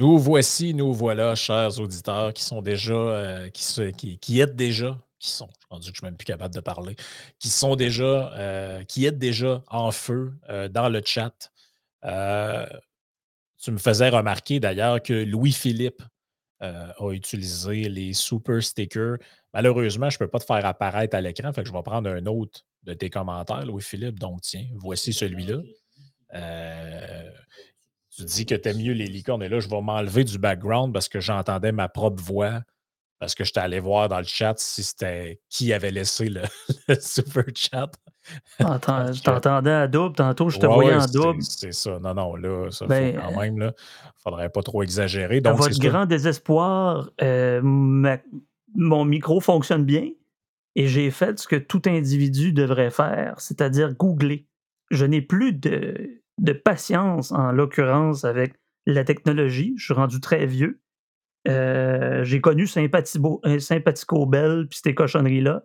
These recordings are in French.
Nous voici, nous voilà, chers auditeurs, qui sont déjà, euh, qui, se, qui, qui êtes déjà, qui sont, je pense que je suis même plus capable de parler, qui sont déjà, euh, qui êtes déjà en feu euh, dans le chat. tu me faisais remarquer d'ailleurs que Louis-Philippe a utilisé les super stickers. Malheureusement, je ne peux pas te faire apparaître à l'écran, fait que je vais prendre un autre de tes commentaires, Louis-Philippe. Donc, tiens, voici celui-là. Tu dis que tu mieux les licornes. Et là, je vais m'enlever du background parce que j'entendais ma propre voix. Parce que j'étais allé voir dans le chat si c'était qui avait laissé le, super chat. Je t'entendais à double, tantôt je te voyais en double. C'est ça. Non, non, là, ça ben, quand même. Il ne faudrait pas trop exagérer. Donc, votre grand désespoir, euh, mon micro fonctionne bien et j'ai fait ce que tout individu devrait faire, c'est-à-dire googler. Je n'ai plus de de patience, en l'occurrence, avec la technologie. Je suis rendu très vieux. Euh, j'ai connu Sympathico, euh, Sympathico Bell puis ces cochonneries-là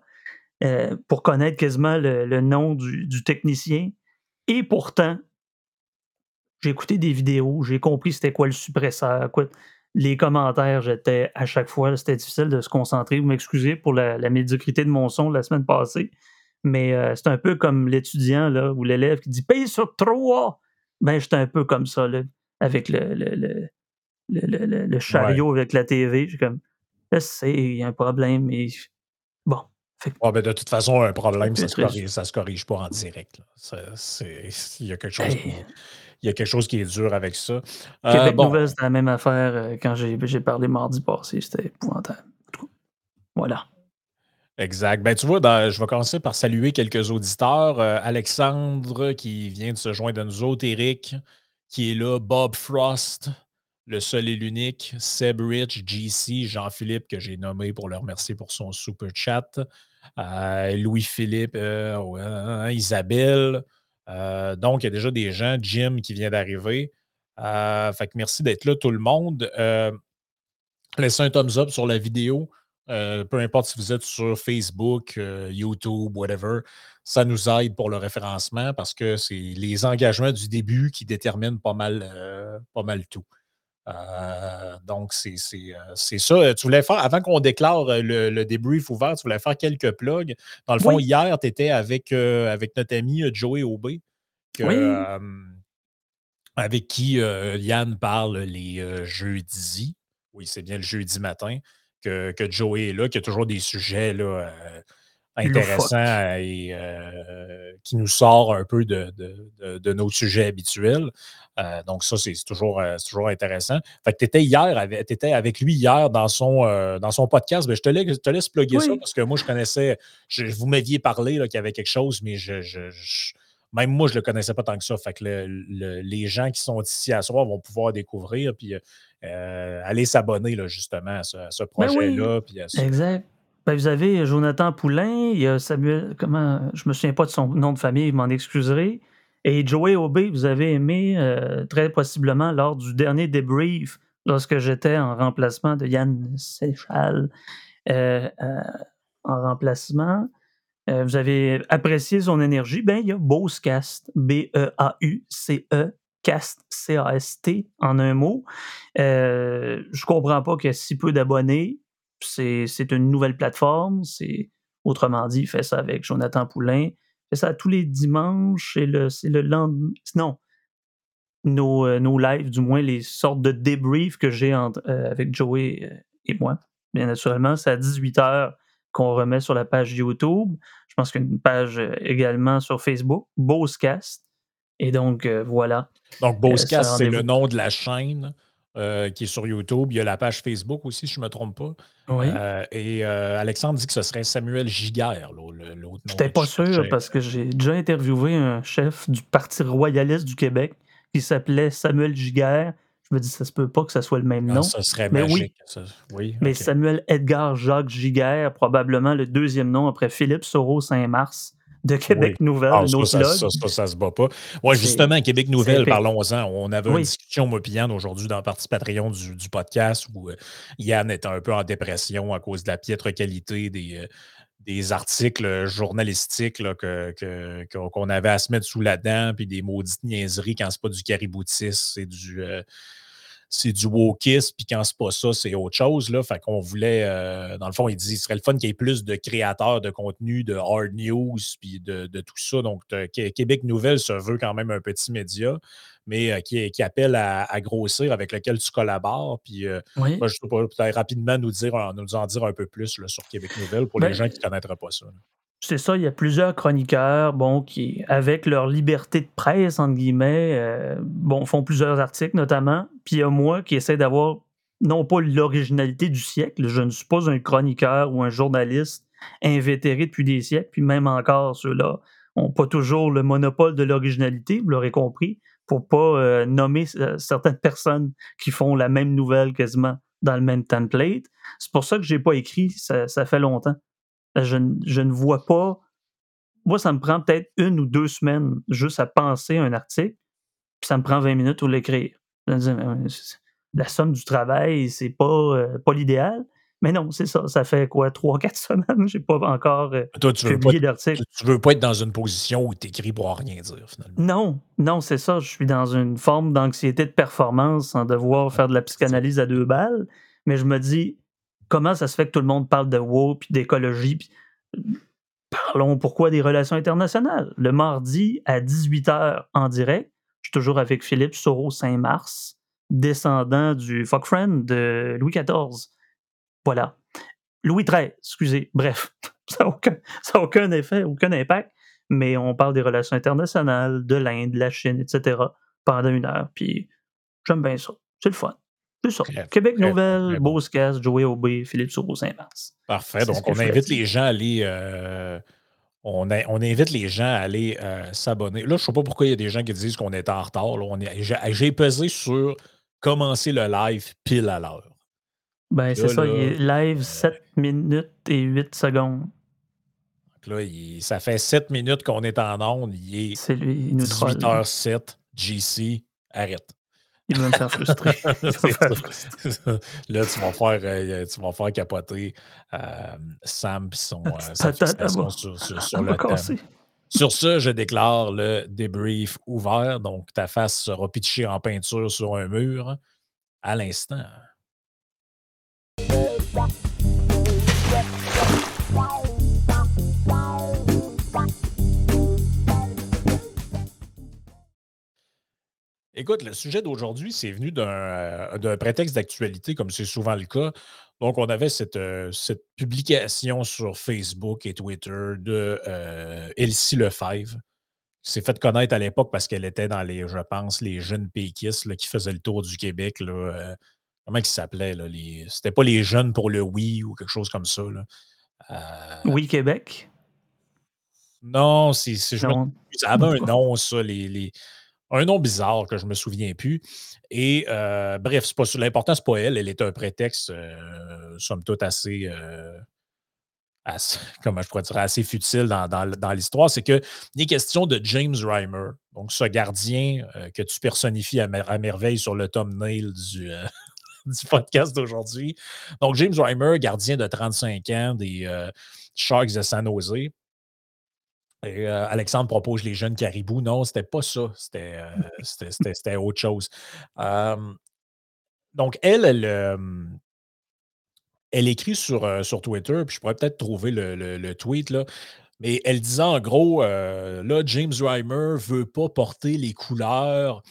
euh, pour connaître quasiment le, nom du, technicien. Et pourtant, j'ai écouté des vidéos, j'ai compris c'était quoi le suppresseur. Quoi. Les commentaires, j'étais à chaque fois, c'était difficile de se concentrer. Vous m'excusez pour la, médiocrité de mon son la semaine passée. Mais c'est un peu comme l'étudiant ou l'élève qui dit paye sur trois ben, j'étais un peu comme ça, là, avec le, le, le, le chariot avec la TV. J'ai comme, c'est, il y a un problème, mais bon. ben, de toute façon, un problème, ça ne se, corrige pas en direct. il, y a quelque chose qui, il y a quelque chose qui est dur avec ça. Euh, Québec Nouvelle, c'était la même affaire euh, quand j'ai parlé mardi passé. C'était épouvantable. Voilà. Exact. Ben, tu vois, je vais commencer par saluer quelques auditeurs. Euh, Alexandre qui vient de se joindre à nous autres, Eric qui est là, Bob Frost, le seul et l'unique, Seb Rich, GC, Jean-Philippe, que j'ai nommé pour le remercier pour son super chat, euh, Louis-Philippe, euh, Isabelle. donc, il y a déjà des gens, Jim qui vient d'arriver. fait que merci d'être là, tout le monde. laissez un thumbs up sur la vidéo. Euh, peu importe si vous êtes sur Facebook, euh, YouTube, whatever, ça nous aide pour le référencement parce que c'est les engagements du début qui déterminent pas mal, euh, pas mal tout. donc, c'est ça. Tu voulais faire, avant qu'on déclare le, débrief ouvert, tu voulais faire quelques plugs. Dans le fond, hier, tu étais avec, avec notre ami Joey Aubé, avec qui Yann parle les jeudis. Oui, c'est bien le jeudi matin que, Joey est là, qui a toujours des sujets là, euh, intéressants et euh, qui nous sort un peu de, de, nos sujets habituels. Euh, donc, ça, c'est toujours, toujours intéressant. Fait que tu étais hier, avec, étais avec lui hier dans son, dans son podcast. Je, te laisse, te laisse plugger ça parce que moi, je connaissais, je, vous m'aviez parlé qu'il y avait quelque chose, mais je, même moi, je ne le connaissais pas tant que ça. Fait que les gens qui sont ici à soir vont pouvoir découvrir. Puis euh, allez s'abonner justement à ce, ben projet-là. Exact. Ben, vous avez Jonathan Poulain, il y a Samuel, comment, je me souviens pas de son nom de famille, vous m'en excuserez. Et Joey Aubé, vous avez aimé euh, très possiblement lors du dernier débrief, lorsque j'étais en remplacement de Yann Séchal, euh, en remplacement. Vous avez apprécié son énergie? Ben, il y a Beaucast, B-E-A-U-C-E, Cast, C-A-S-T, en un mot. Euh, je comprends pas qu'il y ait si peu d'abonnés. C'est une nouvelle plateforme. C'est Autrement dit, il fait ça avec Jonathan Poulain. Il fait ça tous les dimanches. C'est le, le lendemain. Non. Nos, euh, nos lives, du moins les sortes de débriefs que j'ai euh, avec Joey euh, et moi. Bien naturellement, c'est à 18h qu'on remet sur la page YouTube. Je pense qu'il y a une page également sur Facebook, Bosecast. Et donc, voilà. Donc, Bosecast, c'est le nom de la chaîne euh, qui est sur YouTube. Il y a la page Facebook aussi, si je ne me trompe pas. Oui. Euh, et euh, Alexandre dit que ce serait Samuel Giguère, l'autre nom. Je n'étais pas sûr parce que j'ai déjà interviewé un chef du Parti royaliste du Québec qui s'appelait Samuel Giguère. Je me dis, ça se peut pas que ce soit le même ah, nom. ça serait Mais magique. Oui. Mais Samuel Edgar Jacques Giguère, probablement le deuxième nom après Philippe Soro Saint-Mars de Québec Nouvelle, ah, ça, ça, ça, se bat pas. Oui, justement, Québec Nouvelle, parlons-en. On avait une discussion, moi aujourd'hui dans la partie Patreon du, podcast où euh, Yann était un peu en dépression à cause de la piètre qualité des, euh, des articles journalistiques qu'on que, avait à se mettre sous la dent, puis des maudites niaiseries quand c'est pas du cariboutis, c'est du. Euh, c'est du wokisme, puis quand c'est pas ça, c'est autre chose. Là. Fait qu'on voulait, euh, dans le fond, il dit, ce serait le fun qu'il y ait plus de créateurs de contenu, de hard news, puis de, tout ça. Donc, Québec Nouvelle se veut quand même un petit média, mais euh, qui, qui, appelle à, grossir, avec lequel tu collabores. Puis, euh, moi, je peux peut-être rapidement nous, dire, nous en dire un peu plus là, sur Québec Nouvelle pour les ben gens qui ne connaîtraient pas ça c'est ça, il y a plusieurs chroniqueurs, bon, qui, avec leur liberté de presse, entre guillemets, euh, bon, font plusieurs articles notamment. Puis il y a moi qui essaie d'avoir, non pas l'originalité du siècle, je ne suis pas un chroniqueur ou un journaliste invétéré depuis des siècles, puis même encore ceux-là n'ont pas toujours le monopole de l'originalité, vous l'aurez compris, pour pas euh, nommer euh, certaines personnes qui font la même nouvelle quasiment dans le même template. C'est pour ça que j'ai pas écrit, ça fait longtemps je, ne vois pas. Moi, ça me prend peut-être une ou deux semaines juste à penser un article, puis ça me prend 20 minutes pour l'écrire. La somme du travail, c'est pas, euh, pas l'idéal. Mais non, c'est ça. Ça fait quoi, trois, quatre semaines? J'ai pas encore euh, Toi, tu publié d'article. Tu veux pas être dans une position où tu écris pour rien dire, finalement. Non, non, c'est ça. Je suis dans une forme d'anxiété de performance sans devoir faire de la psychanalyse à deux balles. Mais je me dis, comment ça se fait que tout le monde parle de WoW puis d'écologie? Parlons pourquoi des relations internationales? Le mardi à 18h en direct, je suis toujours avec Philippe Soro Saint-Mars, descendant du fuck friend de Louis XIV. Voilà. Louis XIII, excusez. Bref, ça n'a aucun, aucun effet, aucun impact, mais on parle des relations internationales, de l'Inde, de la Chine, etc. pendant une heure. Puis j'aime bien ça. C'est le fun. C'est ça. Québec Nouvelle, Beauce-Casse, Joey Aubé, Philippe Sauveau-Saint-Mars. Parfait. Donc, on invite les gens à aller. Euh, on, on, invite les gens à aller euh, s'abonner. Là, je ne sais pas pourquoi il y a des gens qui disent qu'on est en retard. J'ai pesé sur commencer le live pile à l'heure. Ben, c'est ça. il est live 7 euh, minutes et 8 secondes. Donc là, ça fait 7 minutes qu'on est en onde. Il est, 18h07. GC, arrête. Il va me faire frustrer. Là, tu vas faire, euh, tu vas faire capoter euh, Sam et son, euh, sur, sur, le thème. Sur ce, je déclare le débrief ouvert. Donc, ta face sera pitchée en peinture sur un mur à l'instant. Écoute, le sujet d'aujourd'hui, c'est venu euh, d'un prétexte d'actualité, comme c'est souvent le cas. Donc, on avait cette, euh, cette, publication sur Facebook et Twitter de euh, Elsie Lefebvre, qui s'est fait connaître à l'époque parce qu'elle était dans les, je pense, les jeunes péquistes qui faisaient le tour du Québec. Comment ils s'appelaient? C'était pas les jeunes pour le oui ou quelque chose comme ça. oui, Québec? Non, c'est, ça avait un nom, ça, les un nom bizarre que je ne me souviens plus. Et euh, bref, pas, l'important, ce n'est pas elle. Elle est un prétexte, euh, somme toute, assez, euh, comment je pourrais dire, assez futile dans, l'histoire. C'est qu'il est question de James Reimer, donc ce gardien que tu personnifies à, merveille sur le thumbnail du, du podcast d'aujourd'hui. Donc, James Reimer, gardien de 35 ans des Sharks de San Jose. Euh, Alexandre propose les jeunes caribous. Non, c'était pas ça. C'était euh, autre chose. donc, elle, elle, écrit sur, euh, sur Twitter, puis je pourrais peut-être trouver le, tweet, là, mais elle disait en gros, là, James Reimer veut pas porter les couleurs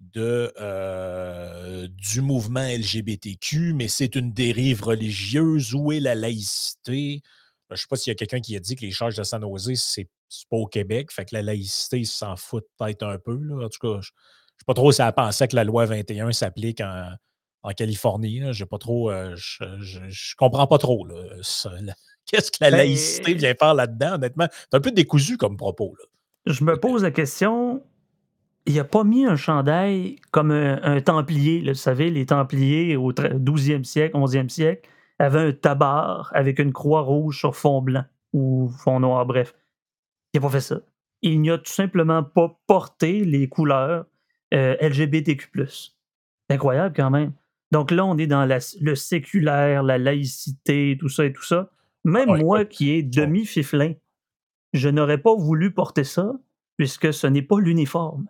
de, du mouvement LGBTQ, mais c'est une dérive religieuse. Où est la laïcité? Je ne sais pas s'il y a quelqu'un qui a dit que les charges de San Jose, c'est pas au Québec. Fait que la laïcité, s'en foutent peut-être un peu. Là. En tout cas, je ne sais pas trop si elle pensait que la loi 21 s'applique en, Californie. Je pas trop. Euh, je, je, comprends pas trop. Qu'est-ce que la ben, laïcité vient faire là-dedans, honnêtement? C'est un peu décousu comme propos. Je me pose la question. Il n'a pas mis un chandail comme un, templier. vous savez, les templiers au 12e siècle, 11e siècle avaient un tabard avec une croix rouge sur fond blanc ou fond noir, bref. Il n'a pas fait ça. Il n'y a tout simplement pas porté les couleurs euh, LGBTQ. C'est incroyable quand même. Donc là, on est dans le séculaire, la laïcité, tout ça et tout ça. Même moi qui est demi-fiflin, je n'aurais pas voulu porter ça puisque ce n'est pas l'uniforme.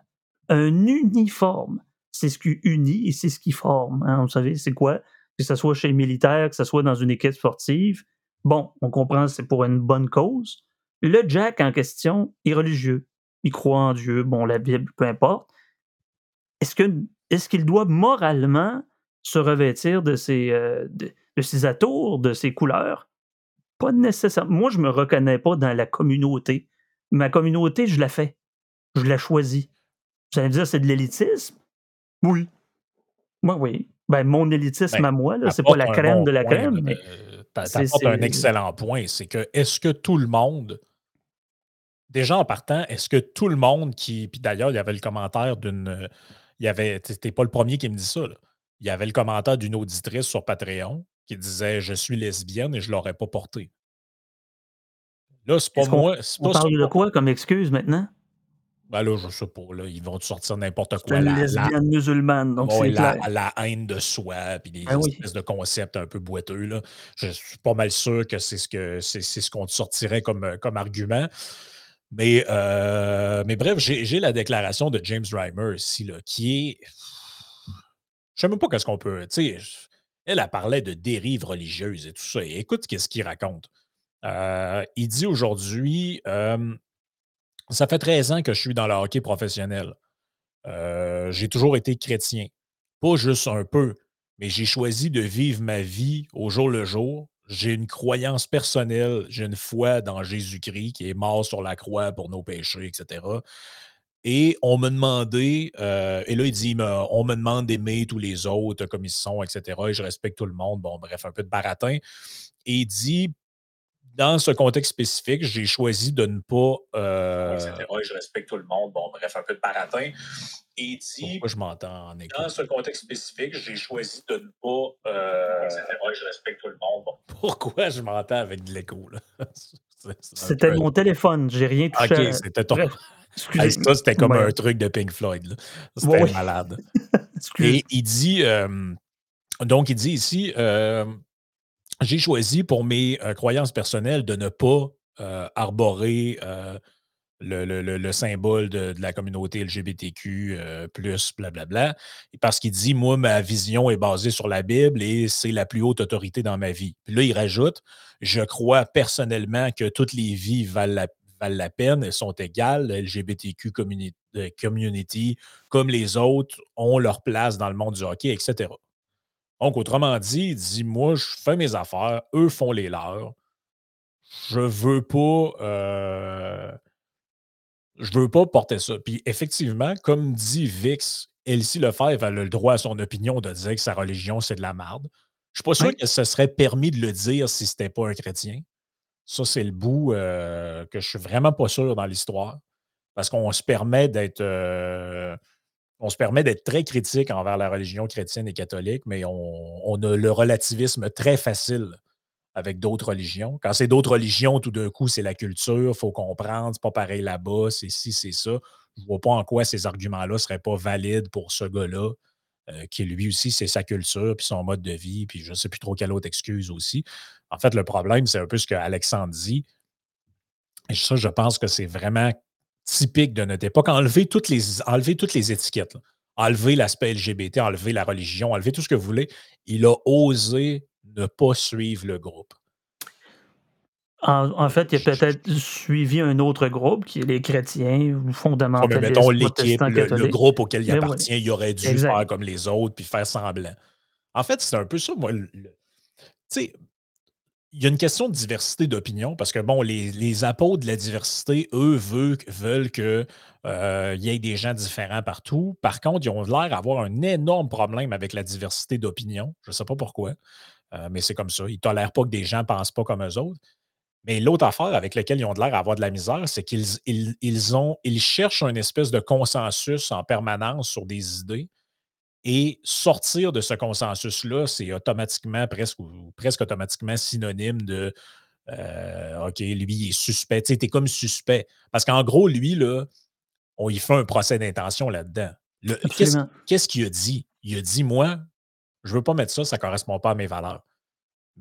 Un uniforme c'est ce qui unit et c'est ce qui forme. Hein. Vous savez, c'est quoi? Que ce soit chez les militaires, que ce soit dans une équipe sportive. Bon, on comprend c'est pour une bonne cause. Le Jack en question est religieux. Il croit en Dieu, bon, la Bible, peu importe. Est-ce qu'il doit moralement se revêtir de ses, euh, de, ses atours, de ses couleurs? Pas nécessairement. Moi, je ne me reconnais pas dans la communauté. Ma communauté, je la fais. Je la choisis. Vous allez me dire, c'est de l'élitisme? Oui. Moi, oui. Ben, mon élitisme Ben, à moi, là, c'est pas la crème bon de la crème, mais euh, t'a- c'est. un excellent point. C'est que est-ce que tout le monde, déjà en partant, est-ce que tout le monde qui. Puis d'ailleurs, il y avait le commentaire d'une. Il y avait. T'es pas le premier qui me dit ça. là. Il y avait le commentaire d'une auditrice sur Patreon qui disait Je suis lesbienne et je l'aurais pas porté. Là, c'est pas moi. On pas ça. parle de quoi comme excuse maintenant? Ben là, je sais pas. Là, ils vont te sortir n'importe quoi. une La, la, lesbienne musulmane, donc Ouais, c'est la, clair. la haine de soi, puis des Ben oui. espèces de concepts un peu boiteux. Là. Je suis pas mal sûr que c'est ce que c'est c'est ce qu'on te sortirait comme, euh, comme argument. Mais, euh, mais bref, j'ai j'ai la déclaration de James Reimer ici, là, qui est. Je sais même pas qu'est-ce qu'on peut. Elle, elle parlait de dérive religieuse et tout ça. Et écoute qu'est-ce qu'il raconte. Euh, il dit aujourd'hui euh, Ça fait 13 ans que je suis dans le hockey professionnel. Euh, j'ai toujours été chrétien. Pas juste un peu, mais j'ai choisi de vivre ma vie au jour le jour. J'ai une croyance personnelle, j'ai une foi dans Jésus-Christ qui est mort sur la croix pour nos péchés, etc. Et on me demandait, euh, et là, il dit, on me demande d'aimer tous les autres comme ils sont, etc. Et je respecte tout le monde. Bon, bref, un peu de baratin. Et il dit, dans ce contexte spécifique, j'ai choisi de ne pas. euh, je respecte tout le monde. Bon, bref, un peu de baratin. Et il dit, Pourquoi je m'entends en écho? dans ce contexte spécifique, j'ai choisi de ne pas, euh, je respecte tout le monde. Bon, Pourquoi je m'entends avec de l'écho? là? C'était mon téléphone, j'ai rien touché. Ok, à- c'était ton. Hey, ça, c'était comme Ouais. un truc de Pink Floyd. là. C'était malade. Et il dit, euh, donc il dit ici, euh, j'ai choisi pour mes euh, croyances personnelles de ne pas euh, arborer euh, le, le- le- le symbole de, la communauté LGBTQ, plus, blablabla. Parce qu'il dit, moi, ma vision est basée sur la Bible et c'est la plus haute autorité dans ma vie. Puis là, il rajoute, je crois personnellement que toutes les vies valent la, peine, elles sont égales. Le LGBTQ communi- euh, community, comme les autres, ont leur place dans le monde du hockey, etc. Donc, autrement dit, il dit, moi, je fais mes affaires, eux font les leurs. Je veux pas... euh, je veux pas porter ça. Puis effectivement, comme dit Vix, Elsie Lefebvre, elle a le droit à son opinion de dire que sa religion, c'est de la merde. Je suis pas sûr Oui. que ce serait permis de le dire si c'était pas un chrétien. Ça, c'est le bout euh, que je suis vraiment pas sûr dans l'histoire. Parce qu'on se permet d'être. euh, on se permet d'être très critique envers la religion chrétienne et catholique, mais on, a le relativisme très facile avec d'autres religions. Quand c'est d'autres religions, tout d'un coup, c'est la culture, il faut comprendre, c'est pas pareil là-bas, c'est ci, c'est ça. Je vois pas en quoi ces arguments-là seraient pas valides pour ce gars-là, euh, qui lui aussi, c'est sa culture, puis son mode de vie, puis je sais plus trop quelle autre excuse aussi. En fait, le problème, c'est un peu ce que Alexandre dit. Et ça, je pense que c'est vraiment typique de notre époque. Enlever toutes les, enlever toutes les étiquettes. là. Enlever l'aspect LGBT, enlever la religion, enlever tout ce que vous voulez. Il a osé ne pas suivre le groupe. En, en fait, il a peut-être suivi un autre groupe qui est les chrétiens ou mais fondamentalistes, mettons l'équipe, le, groupe auquel il Mais ouais. appartient, il aurait dû Exact. faire comme les autres puis faire semblant. En fait, c'est un peu ça, moi. Tu sais, il y a une question de diversité d'opinion parce que, bon, les, apôtres de la diversité, eux, veulent, que euh, y ait des gens différents partout. Par contre, ils ont l'air d'avoir un énorme problème avec la diversité d'opinion. Je ne sais pas pourquoi, euh, mais c'est comme ça. Ils ne tolèrent pas que des gens ne pensent pas comme eux autres. Mais l'autre affaire avec laquelle ils ont l'air d'avoir de la misère, c'est qu'ils ils, cherchent un espèce de consensus en permanence sur des idées. Et sortir de ce consensus-là, c'est automatiquement, presque, ou presque automatiquement synonyme de euh, OK, lui, il est suspect. Tu sais, comme suspect. Parce qu'en gros, lui, là, on y fait un procès d'intention là-dedans. Qu'est-ce qu'il a dit? Il a dit, moi, je veux pas mettre ça, ça correspond pas à mes valeurs.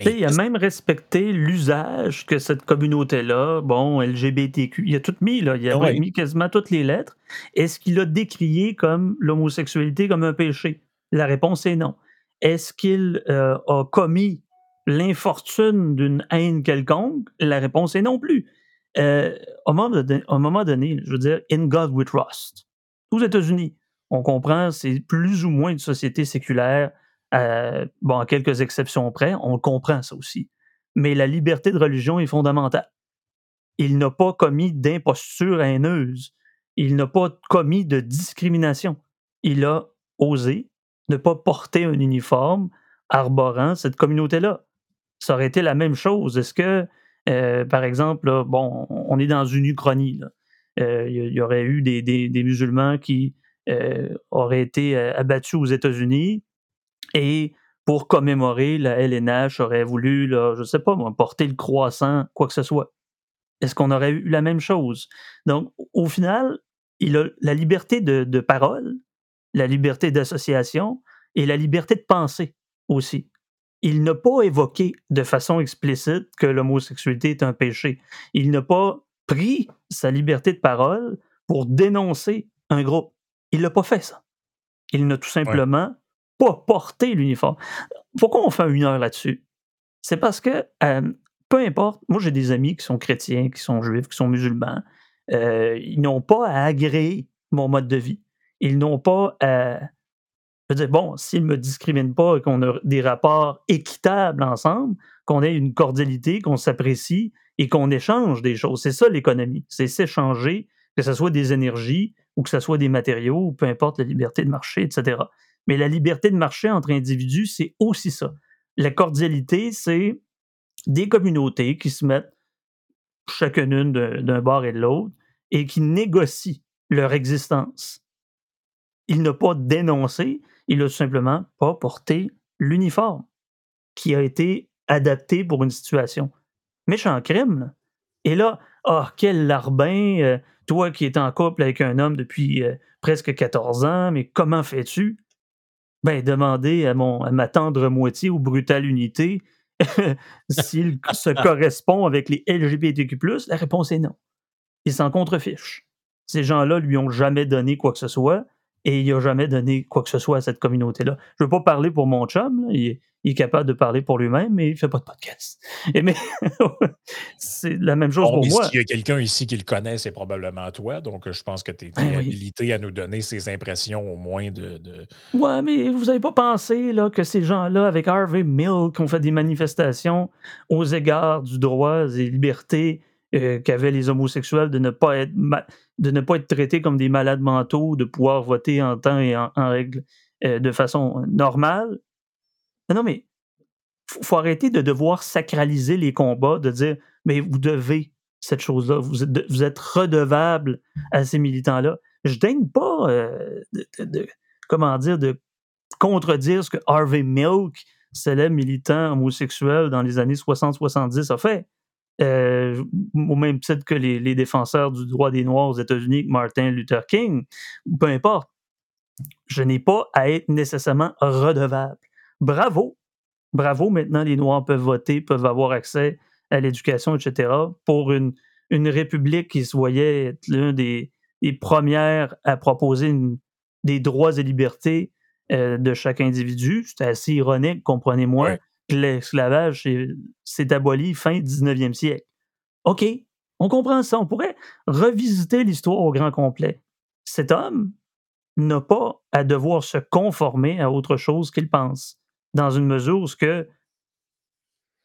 Il a même respecté l'usage que cette communauté-là, bon, LGBTQ, il a tout mis, là, il a mis quasiment toutes les lettres. Est-ce qu'il a décrié comme l'homosexualité comme un péché? La réponse est non. Est-ce qu'il euh, a commis l'infortune d'une haine quelconque? La réponse est non plus. Euh, au, moment donné, je veux dire, in God we trust. Aux États-Unis, on comprend, c'est plus ou moins une société séculaire euh, bon, à quelques exceptions près, on comprend ça aussi. Mais la liberté de religion est fondamentale. Il n'a pas commis d'imposture haineuse. Il n'a pas commis de discrimination. Il a osé ne pas porter un uniforme arborant cette communauté-là. Ça aurait été la même chose. Est-ce que, euh, par exemple, bon, on est dans une uchronie. Euh, il y, aurait eu des, des musulmans qui auraient été abattus aux États-Unis et pour commémorer, la LNH aurait voulu, là, je ne sais pas, porter le croissant, quoi que ce soit. Est-ce qu'on aurait eu la même chose? Donc, au final, il a la liberté de, parole, la liberté d'association et la liberté de penser aussi. Il n'a pas évoqué de façon explicite que l'homosexualité est un péché. Il n'a pas pris sa liberté de parole pour dénoncer un groupe. Il n'a pas fait ça. Il n'a tout simplement porter l'uniforme. Pourquoi on fait une heure là-dessus? C'est parce que, euh, peu importe, moi j'ai des amis qui sont chrétiens, qui sont juifs, qui sont musulmans, euh, ils n'ont pas à agréer mon mode de vie. Ils n'ont pas à. Dire, bon, s'ils ne me discriminent pas et qu'on a des rapports équitables ensemble, qu'on ait une cordialité, qu'on s'apprécie et qu'on échange des choses. C'est ça l'économie. C'est s'échanger, que ce soit des énergies ou que ce soit des matériaux, peu importe la liberté de marché, etc. Mais la liberté de marché entre individus, c'est aussi ça. La cordialité, c'est des communautés qui se mettent chacune d'un bord et de l'autre et qui négocient leur existence. Il n'a pas dénoncé, il n'a simplement pas porté l'uniforme qui a été adapté pour une situation. Méchant crime. Et là, ah, oh, quel larbin, euh, toi qui es en couple avec un homme depuis euh, presque 14 ans, mais comment fais-tu? Ben, demander à, mon, à ma tendre moitié ou brutale unité s'il se correspond avec les LGBTQ, la réponse est non. Il s'en contrefiche. Ces gens-là lui ont jamais donné quoi que ce soit et il n'a jamais donné quoi que ce soit à cette communauté-là. Je ne veux pas parler pour mon chum, il, est capable de parler pour lui-même, mais il ne fait pas de podcast. Et mais c'est la même chose pour moi. S'il y a quelqu'un ici qui le connaît, c'est probablement toi. Donc, je pense que tu es, ben habilité à nous donner ses impressions au moins de. de... Ouais, mais vous n'avez pas pensé là, que ces gens-là, avec Harvey Milk, ont fait des manifestations aux égards du droit et libertés euh, qu'avaient les homosexuels de ne pas être de ne pas être traités comme des malades mentaux, de pouvoir voter en temps et en, règle euh, de façon normale. Non, mais faut, faut arrêter de devoir sacraliser les combats, de dire mais vous devez cette chose-là, vous êtes, redevable à ces militants-là. Je daigne pas euh, comment dire de contredire ce que Harvey Milk, célèbre militant homosexuel dans les années 60-70, a fait. Euh, au même titre que les, défenseurs du droit des Noirs aux États-Unis, Martin Luther King, ou peu importe. Je n'ai pas à être nécessairement redevable. Bravo. Bravo, maintenant les Noirs peuvent voter, peuvent avoir accès à l'éducation, etc. pour une, république qui se voyait être l'une des, premières à proposer des droits et libertés euh, de chaque individu. C'était assez ironique, comprenez-moi l'esclavage s'est aboli fin 19e siècle. OK, on comprend ça. On pourrait revisiter l'histoire au grand complet. Cet homme n'a pas à devoir se conformer à autre chose qu'il pense, dans une mesure où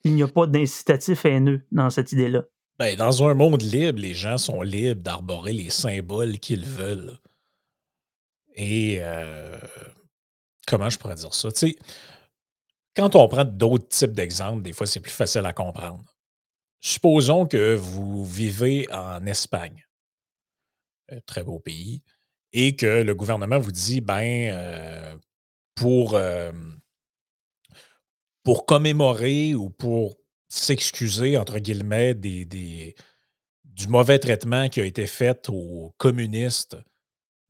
il n'y a pas d'incitatif haineux dans cette idée-là. Ben, dans un monde libre, les gens sont libres d'arborer les symboles qu'ils veulent. Et euh, comment je pourrais dire ça? Quand on prend d'autres types d'exemples, des fois, c'est plus facile à comprendre. Supposons que vous vivez en Espagne, un très beau pays, et que le gouvernement vous dit, ben, euh, pour, euh, pour commémorer ou pour s'excuser, entre guillemets, des, du mauvais traitement qui a été fait aux communistes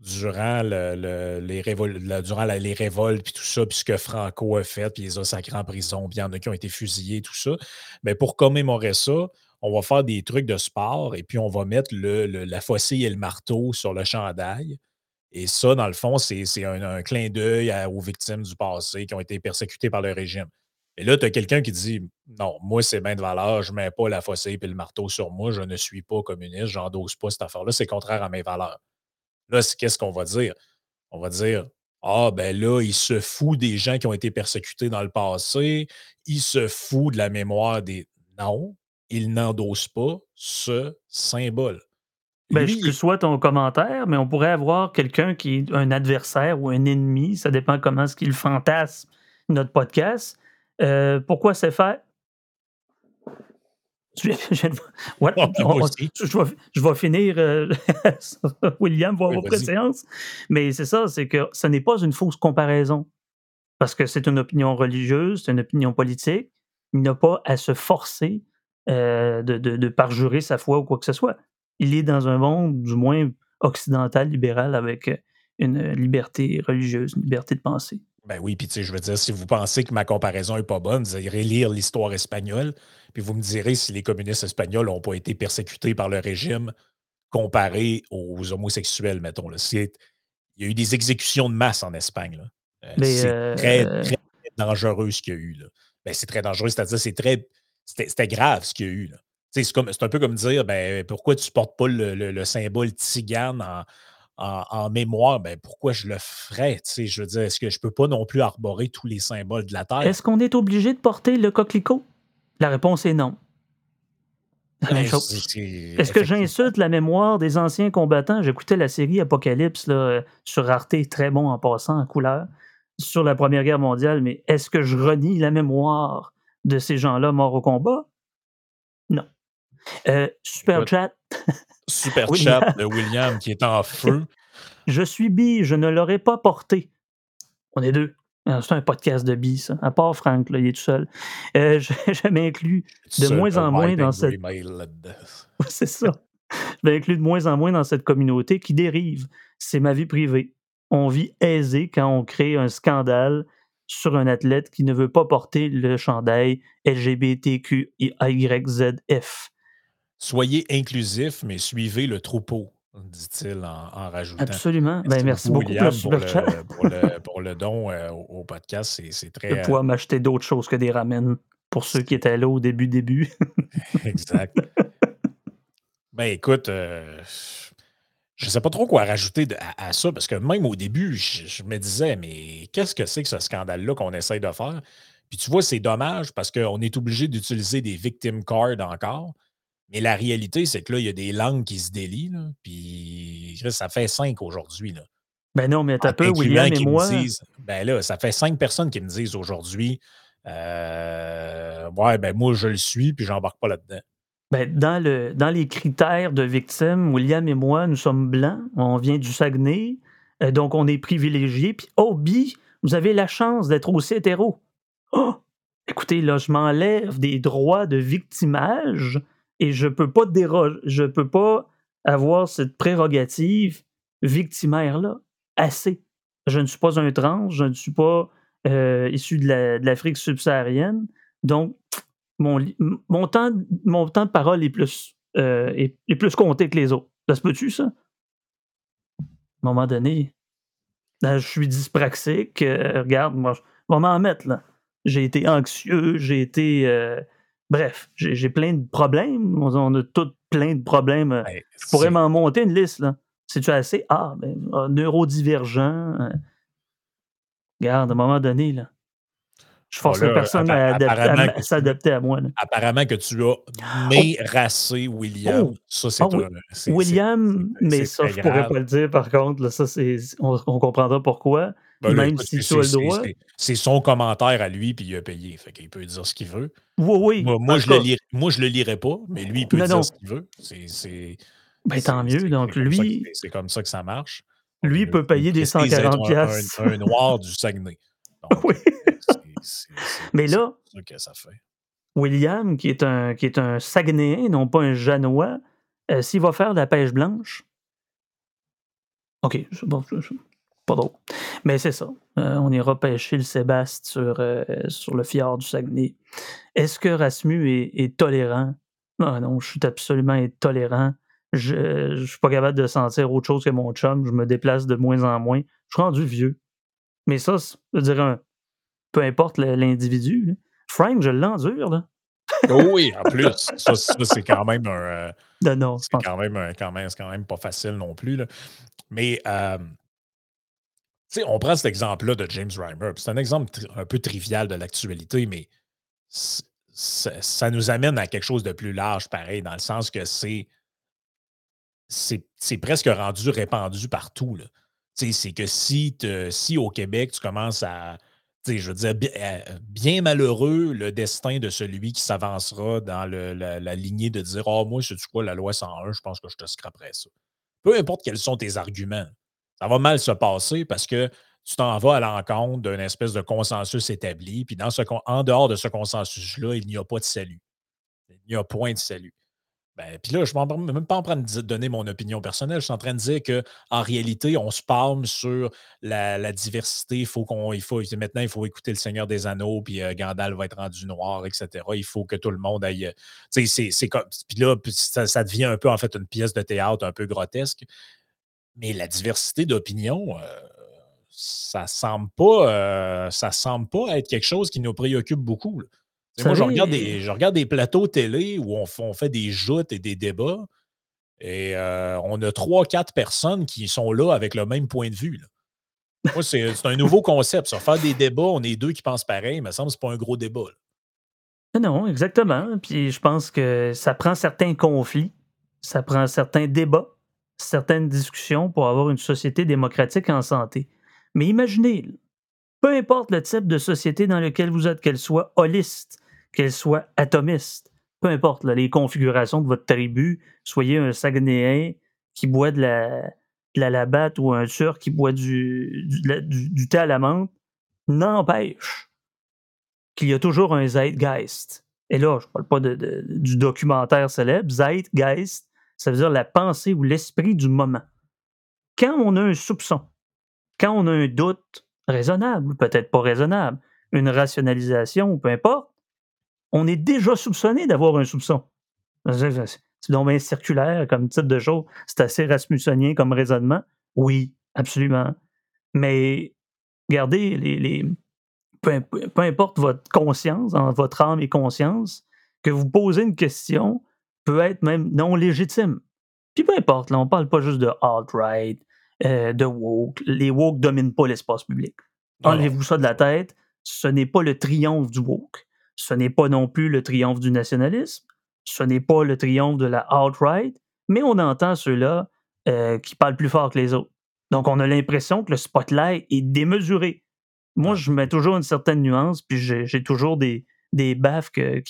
durant, le, les, révoltes, puis tout ça, puis ce que Franco a fait, puis les a en prison, puis il y en a qui ont été fusillés, tout ça. Mais pour commémorer ça, on va faire des trucs de sport et puis on va mettre le, la faucille et le marteau sur le chandail. Et ça, dans le fond, c'est un, clin d'œil aux victimes du passé qui ont été persécutées par le régime. Et là, tu as quelqu'un qui dit Non, moi, c'est bien de valeur, je ne mets pas la faucille et le marteau sur moi, je ne suis pas communiste, je n'endosse pas cette affaire-là, c'est contraire à mes valeurs. Là, qu'est-ce qu'on va dire? On va dire Ah, ben là, il se fout des gens qui ont été persécutés dans le passé, il se fout de la mémoire des. Non, il n'endosse pas ce symbole. Ben, je te ton commentaire, mais on pourrait avoir quelqu'un qui est un adversaire ou un ennemi, ça dépend comment ce qu'il fantasme notre podcast. Euh, pourquoi c'est fait? Je, vais, finir. Euh, William va avoir préséance. Mais c'est ça, c'est que ce n'est pas une fausse comparaison. Parce que c'est une opinion religieuse, c'est une opinion politique. Il n'a pas à se forcer euh, de, de, parjurer sa foi ou quoi que ce soit. Il est dans un monde, du moins occidental, libéral, avec une liberté religieuse, une liberté de penser. Ben oui, puis tu sais, je veux dire, si vous pensez que ma comparaison n'est pas bonne, vous irez lire l'histoire espagnole, puis vous me direz si les communistes espagnols n'ont pas été persécutés par le régime comparé aux homosexuels, mettons. Là. Il y a eu des exécutions de masse en Espagne. Euh, c'est très, très, dangereux ce qu'il y a eu. Ben, c'est très dangereux, c'est-à-dire c'est très c'était grave ce qu'il y a eu. C'est un peu comme dire ben, pourquoi tu ne portes pas le, symbole tzigane en, mémoire? Ben, pourquoi je le ferais? Je veux dire, est-ce que je ne peux pas non plus arborer tous les symboles de la Terre? Est-ce qu'on est obligé de porter le coquelicot? La réponse est non. Ben, est-ce que j'insulte la mémoire des anciens combattants? J'écoutais la série Apocalypse là, sur Arte, très bon en passant en couleur, sur la Première Guerre mondiale, mais est-ce que je renie la mémoire de ces gens-là morts au combat? Non. Euh, super chat. Super chat de William qui est en feu. Je suis bi, je ne l'aurais pas porté. On est deux. Ah, c'est un podcast de bi, ça. À part Franck, là, il est tout seul. Euh, je, m'inclus de moins en moins dans cette. C'est ça. Je m'inclus de moins en moins dans cette communauté qui dérive. C'est ma vie privée. On vit aisé quand on crée un scandale sur un athlète qui ne veut pas porter le chandail LGBTQIYZF. Soyez inclusif, mais suivez le troupeau, dit-il en, rajoutant. Absolument. Ben, merci beaucoup pour, le, pour, le, don euh, au, podcast. C'est très. De pouvoir m'acheter d'autres choses que des ramen pour ceux qui étaient là au début, début. exact. Ben écoute, euh, je ne sais pas trop quoi rajouter à, ça, parce que même au début, je, me disais, mais qu'est-ce que c'est que ce scandale-là qu'on essaye de faire? Puis tu vois, c'est dommage parce qu'on est obligé d'utiliser des victim cards encore. Mais la réalité, c'est que là, il y a des langues qui se délient. puis ça fait cinq aujourd'hui. Ben non, mais t'as peu, William et moi. ben là, ça fait cinq personnes qui me disent aujourd'hui euh, Ouais, ben moi, je le suis, puis j'embarque pas là-dedans. Ben, dans, le, dans les critères de victimes, William et moi, nous sommes blancs, on vient du Saguenay, euh, donc on est privilégiés. Puis, oh, Bi, vous avez la chance d'être aussi hétéro. Oh! Écoutez, là, je m'enlève des droits de victimage et je peux pas déroger, je peux pas avoir cette prérogative victimaire-là. Assez. Je ne suis pas un trans, je ne suis pas euh, issu de l'Afrique subsaharienne. Donc, mon, temps, mon temps de parole est plus, euh, est, plus compté que les autres. Ça se peut-tu, ça? À un moment donné, je suis dyspraxique. Euh, regarde, moi, je vais m'en mettre, là. J'ai été anxieux, j'ai été. Euh, bref, j'ai plein de problèmes. On, a tous plein de problèmes. je pourrais m'en monter une liste, là. C'est-tu assez? Ah, ben, neurodivergent. regarde, à un moment donné, là. Je forcerai personne à, s'adapter à moi. Apparemment que tu as méracé William. Oh! Ça, c'est ah William, mais ça, je ne pourrais pas le dire par contre. ça, on, on, comprendra pourquoi. Ben même si tu as le droit. C'est son commentaire à lui, puis il a payé. Fait qu'il peut dire ce qu'il veut. Oui, oui. Moi, je, le moi je le lirai pas, mais lui, il peut dire ce qu'il veut. C'est. Ben, tant mieux. Donc, lui. C'est comme ça que ça marche. Lui, il peut payer des 140 pièces. Un, un, noir du Saguenay. oui. Mais là, William, qui est un, qui est un Saguenéen, non pas un Janois, euh, s'il va faire de la pêche blanche, OK, bon, pas drôle. Mais c'est ça. Euh, on ira pêcher le Sébastien sur, euh, sur le fjord du Saguenay. Est-ce que Rasmu est, tolérant? Non, non, je suis absolument intolérant. Je ne suis pas capable de sentir autre chose que mon chum. Je me déplace de moins en moins. Je suis rendu vieux. Mais ça, je dirais, peu importe l'individu. Frank, je l'endure, là. Oh oui, en plus, ça, c'est quand même un. Euh, non, c'est quand même, quand, même, quand même pas facile non plus. Là. Mais euh, on prend cet exemple-là de James Reimer. C'est un exemple un peu trivial de l'actualité, mais ça nous amène à quelque chose de plus large, pareil, dans le sens que c'est c'est presque rendu répandu partout. C'est que si, si au Québec, tu commences à. Je veux dire, bien, malheureux le destin de celui qui s'avancera dans la, lignée de dire oh, moi, c'est-tu quoi, la loi 101, je pense que je te scraperais ça. Peu importe quels sont tes arguments ça va mal se passer parce que tu t'en vas à l'encontre d'une espèce de consensus établi. Puis en dehors de ce consensus-là, il n'y a pas de salut. Il n'y a point de salut. Ben, puis là, je ne suis même pas en train de donner mon opinion personnelle. Je suis en train de dire qu'en réalité, on se palme sur la, diversité. Il faut qu'on, il faut, maintenant, il faut écouter le Seigneur des Anneaux, puis euh, Gandalf va être rendu noir, etc. Il faut que tout le monde aille. Comme. Puis là, ça, ça, devient un peu, en fait, une pièce de théâtre un peu grotesque. Mais la diversité d'opinion, euh, ça semble pas, euh, ça semble pas être quelque chose qui nous préoccupe beaucoup. Moi, je regarde, des, je regarde des plateaux télé où on, fait des joutes et des débats. Et euh, on a trois, quatre personnes qui sont là avec le même point de vue. Moi, c'est un nouveau concept. Ça. Faire des débats, on est deux qui pensent pareil, mais ça me semble que ce pas un gros débat. Non, exactement. Puis je pense que ça prend certains conflits, ça prend certains débats certaines discussions pour avoir une société démocratique en santé. Mais imaginez, peu importe le type de société dans lequel vous êtes, qu'elle soit holiste, qu'elle soit atomiste, peu importe les configurations de votre tribu, soyez un Saguenéen qui boit de la, labatte ou un Turc qui boit du, du, thé à la menthe, n'empêche qu'il y a toujours un Zeitgeist. Et là, je ne parle pas du documentaire célèbre, Zeitgeist, ça veut dire la pensée ou l'esprit du moment. Quand on a un soupçon, quand on a un doute raisonnable, peut-être pas raisonnable, une rationalisation ou peu importe, on est déjà soupçonné d'avoir un soupçon. C'est donc bien circulaire comme type de chose. C'est assez rasmussonien comme raisonnement. Oui, absolument. Mais regardez, les, peu, peu, importe votre conscience, votre âme et conscience, que vous posez une question, peut être même non légitime. Puis peu importe, là, on parle pas juste de alt-right, euh, de woke. Les woke dominent pas l'espace public. Enlevez-vous ça de la tête. Ce n'est pas le triomphe du woke. Ce n'est pas non plus le triomphe du nationalisme. Ce n'est pas le triomphe de la alt-right. Mais on entend ceux-là euh, qui parlent plus fort que les autres. Donc, on a l'impression que le spotlight est démesuré. Moi, je mets toujours une certaine nuance, puis j'ai toujours des, des baffes que,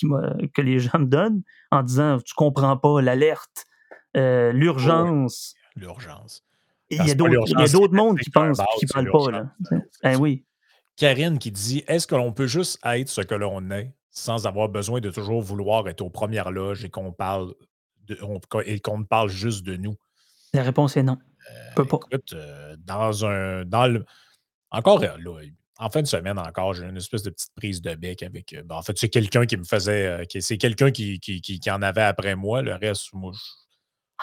que les gens me donnent en disant Tu comprends pas l'alerte, euh, l'urgence. l'urgence. Il y a d'autres mondes qui pensent qui parlent pas. Là. Eh oui. Karine qui dit Est-ce que l'on peut juste être ce que l'on est sans avoir besoin de toujours vouloir être aux premières loges et qu'on parle et qu'on parle juste de nous? La réponse est non. Euh, écoute, euh, dans un. Dans le, encore là, en fin de semaine encore, j'ai une espèce de petite prise de bec avec. Euh, ben, en fait, c'est quelqu'un qui me faisait. Euh, c'est quelqu'un qui, qui, en avait après moi. Le reste, moi,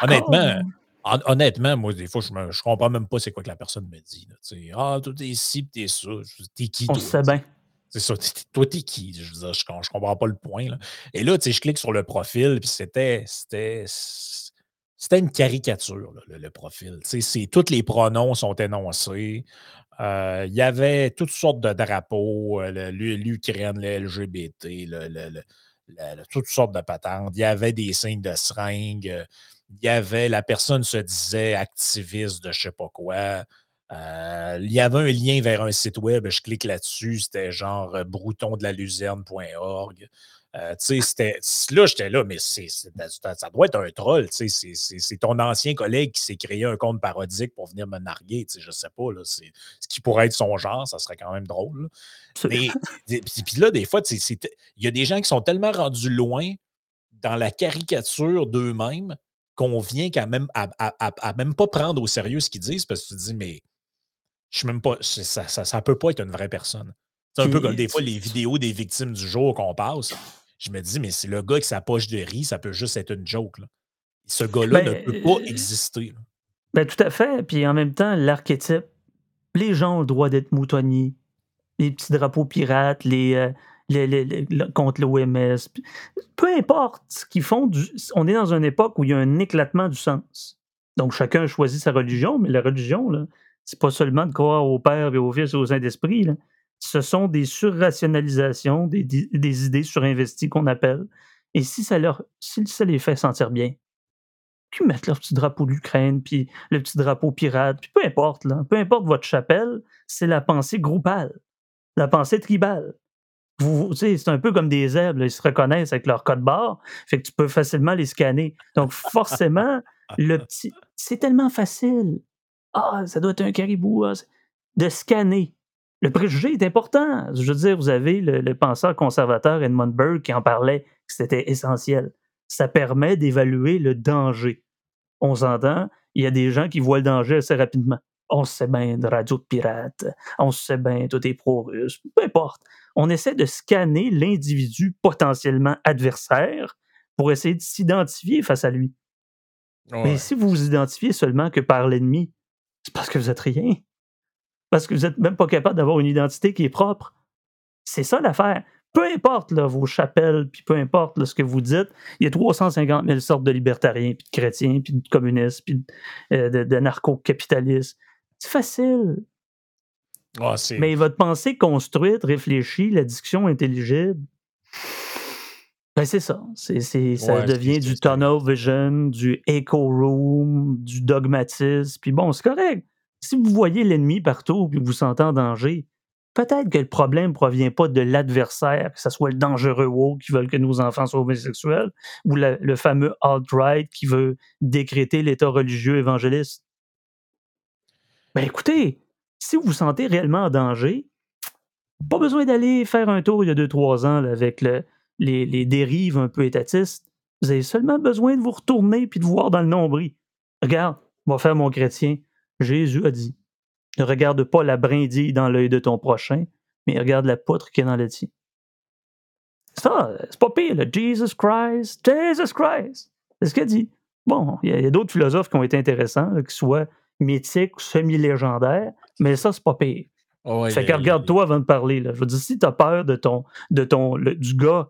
honnêtement, honnêtement, moi, des fois, je ne comprends même pas c'est quoi que la personne me dit. ah, toi, t'es ci, t'es ça. T'es qui? On sait bien. C'est ça. Toi, t'es qui? Je veux je, comprends pas le point. Et là, tu sais, je clique sur le profil, puis c'était. C'était une caricature, le, profil. C'est, tous les pronoms sont énoncés. Euh, il y avait toutes sortes de drapeaux, euh, l'Ukraine, le LGBT, toutes sortes de patentes. Il y avait des signes de seringue. Euh, il y avait, la personne se disait activiste de je ne sais pas quoi. il y avait un lien vers un site web, je clique là-dessus, c'était genre brouton de la luzerne.org. Euh, là, j'étais là, mais ça doit être un troll. C'est ton ancien collègue qui s'est créé un compte parodique pour venir me narguer. Je ne sais pas. Là, ce qui pourrait être son genre, ça serait quand même drôle. Mais puis là, des fois, il y a des gens qui sont tellement rendus loin dans la caricature d'eux-mêmes qu'on vient même à, même pas prendre au sérieux ce qu'ils disent parce que tu te dis, mais je suis même pas. Ça, ça, peut pas être une vraie personne. C'est un peu comme des fois les vidéos des victimes du jour qu'on passe. Je me dis, mais c'est le gars qui sa poche de riz, ça peut juste être une joke. Ce gars-là ne peut pas euh, exister. Ben, tout à fait. Puis en même temps, l'archétype, les gens ont le droit d'être moutonniers. Les petits drapeaux pirates, les, euh, les, contre l'OMS. Peu importe ce qu'ils font, on est dans une époque où il y a un éclatement du sens. Donc chacun choisit sa religion, mais la religion, là, c'est pas seulement de croire au Père et au Fils et au Saint-Esprit. Ce sont des surrationalisations, des, des idées surinvesties qu'on appelle. Et si ça, leur, si ça les fait sentir bien, puis mettre leur petit drapeau d'Ukraine, puis le petit drapeau pirate, puis peu importe, là, peu importe votre chapelle, c'est la pensée groupale, la pensée tribale. Vous, c'est un peu comme des zèbres, ils se reconnaissent avec leur code barre, fait que tu peux facilement les scanner. Donc forcément, le petit, c'est tellement facile. Ah, ça doit être un caribou, ah, de scanner. Le préjugé est important. Je veux dire, vous avez le, le penseur conservateur Edmund Burke qui en parlait, que c'était essentiel. Ça permet d'évaluer le danger on s'entend, il y a des gens qui voient le danger assez rapidement. On se sait bien de radio de pirate, on se sait bien tout est pro-russe, peu importe. On essaie de scanner l'individu potentiellement adversaire pour essayer de s'identifier face à lui. Mais si vous vous identifiez seulement que par l'ennemi, c'est parce que vous êtes rien. Parce que vous n'êtes même pas capable d'avoir une identité qui est propre. C'est ça l'affaire peu importe vos chapelles, puis peu importe ce que vous dites, il y a 350 000 sortes de libertariens, puis de chrétiens, puis de communistes, puis de, euh, de, narco-capitalistes. C'est facile. Ah, Mais votre pensée construite, réfléchie, la discussion intelligible, ben c'est ça. Ça devient du tunnel vision, du echo room, du dogmatisme. Puis bon, c'est correct. Si vous voyez l'ennemi partout et vous sentez en danger, peut-être que le problème ne provient pas de l'adversaire, que ce soit le dangereux woke qui veut que nos enfants soient homosexuels, ou le fameux alt-right qui veut décréter l'État religieux évangéliste. Ben écoutez, si vous vous sentez réellement en danger, pas besoin d'aller faire un tour il y a deux, trois ans avec les, les, dérives un peu étatistes. Vous avez seulement besoin de vous retourner puis de voir dans le nombril. Regarde, on va faire mon chrétien. Jésus a dit ne regarde pas la brindille dans l'œil de ton prochain, mais regarde la poutre qui est dans le tien. Ça, c'est pas pire, le Jesus Christ, Jesus Christ. C'est ce qu'il dit. Bon, il y a, d'autres philosophes qui ont été intéressants, qui soient mythiques ou semi-légendaires, mais ça, c'est pas pire. fait que regarde-toi avant de parler. Là. Je veux dire, si tu as peur de ton, de ton, du gars,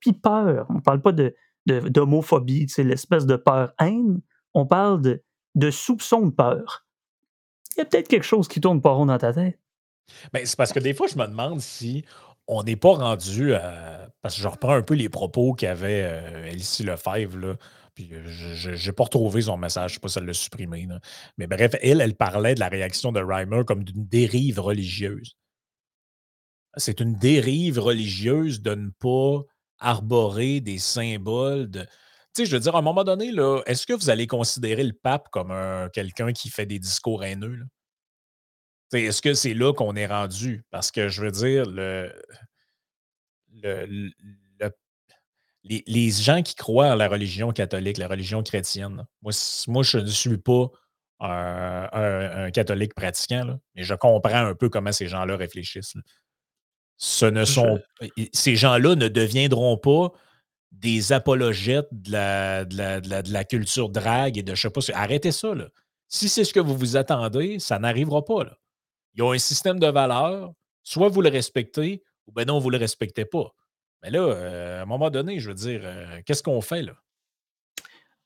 puis peur, on parle pas de, d'homophobie, c'est l'espèce de peur-haine, on parle de, de soupçon de peur il y a peut-être quelque chose qui tourne pas rond dans ta tête. Ben, c'est parce que des fois, je me demande si on n'est pas rendu à. Parce que je reprends un peu les propos qu'avait euh, Lefebvre, là. Puis euh, je n'ai pas retrouvé son message, je ne sais pas si elle l'a supprimé. Mais bref, elle, elle parlait de la réaction de Reimer comme d'une dérive religieuse. C'est une dérive religieuse de ne pas arborer des symboles de sais, je veux dire, à un moment donné, là, est-ce que vous allez considérer le pape comme quelqu'un qui fait des discours haineux? Est-ce que c'est là qu'on est rendu? Parce que je veux dire, le, les, gens qui croient à la religion catholique, la religion chrétienne, moi, moi je ne suis pas un, catholique pratiquant, mais je comprends un peu comment ces gens-là réfléchissent. Ce ne sont, Ces gens-là ne deviendront pas des apologètes de la, de la, culture drague et de je sais pas. Arrêtez ça, là. Si c'est ce que vous vous attendez, ça n'arrivera pas, là. Ils ont un système de valeurs, soit vous le respectez, ou ben non, vous ne le respectez pas. Mais là, euh, à un moment donné, je veux dire, euh, qu'est-ce qu'on fait, là?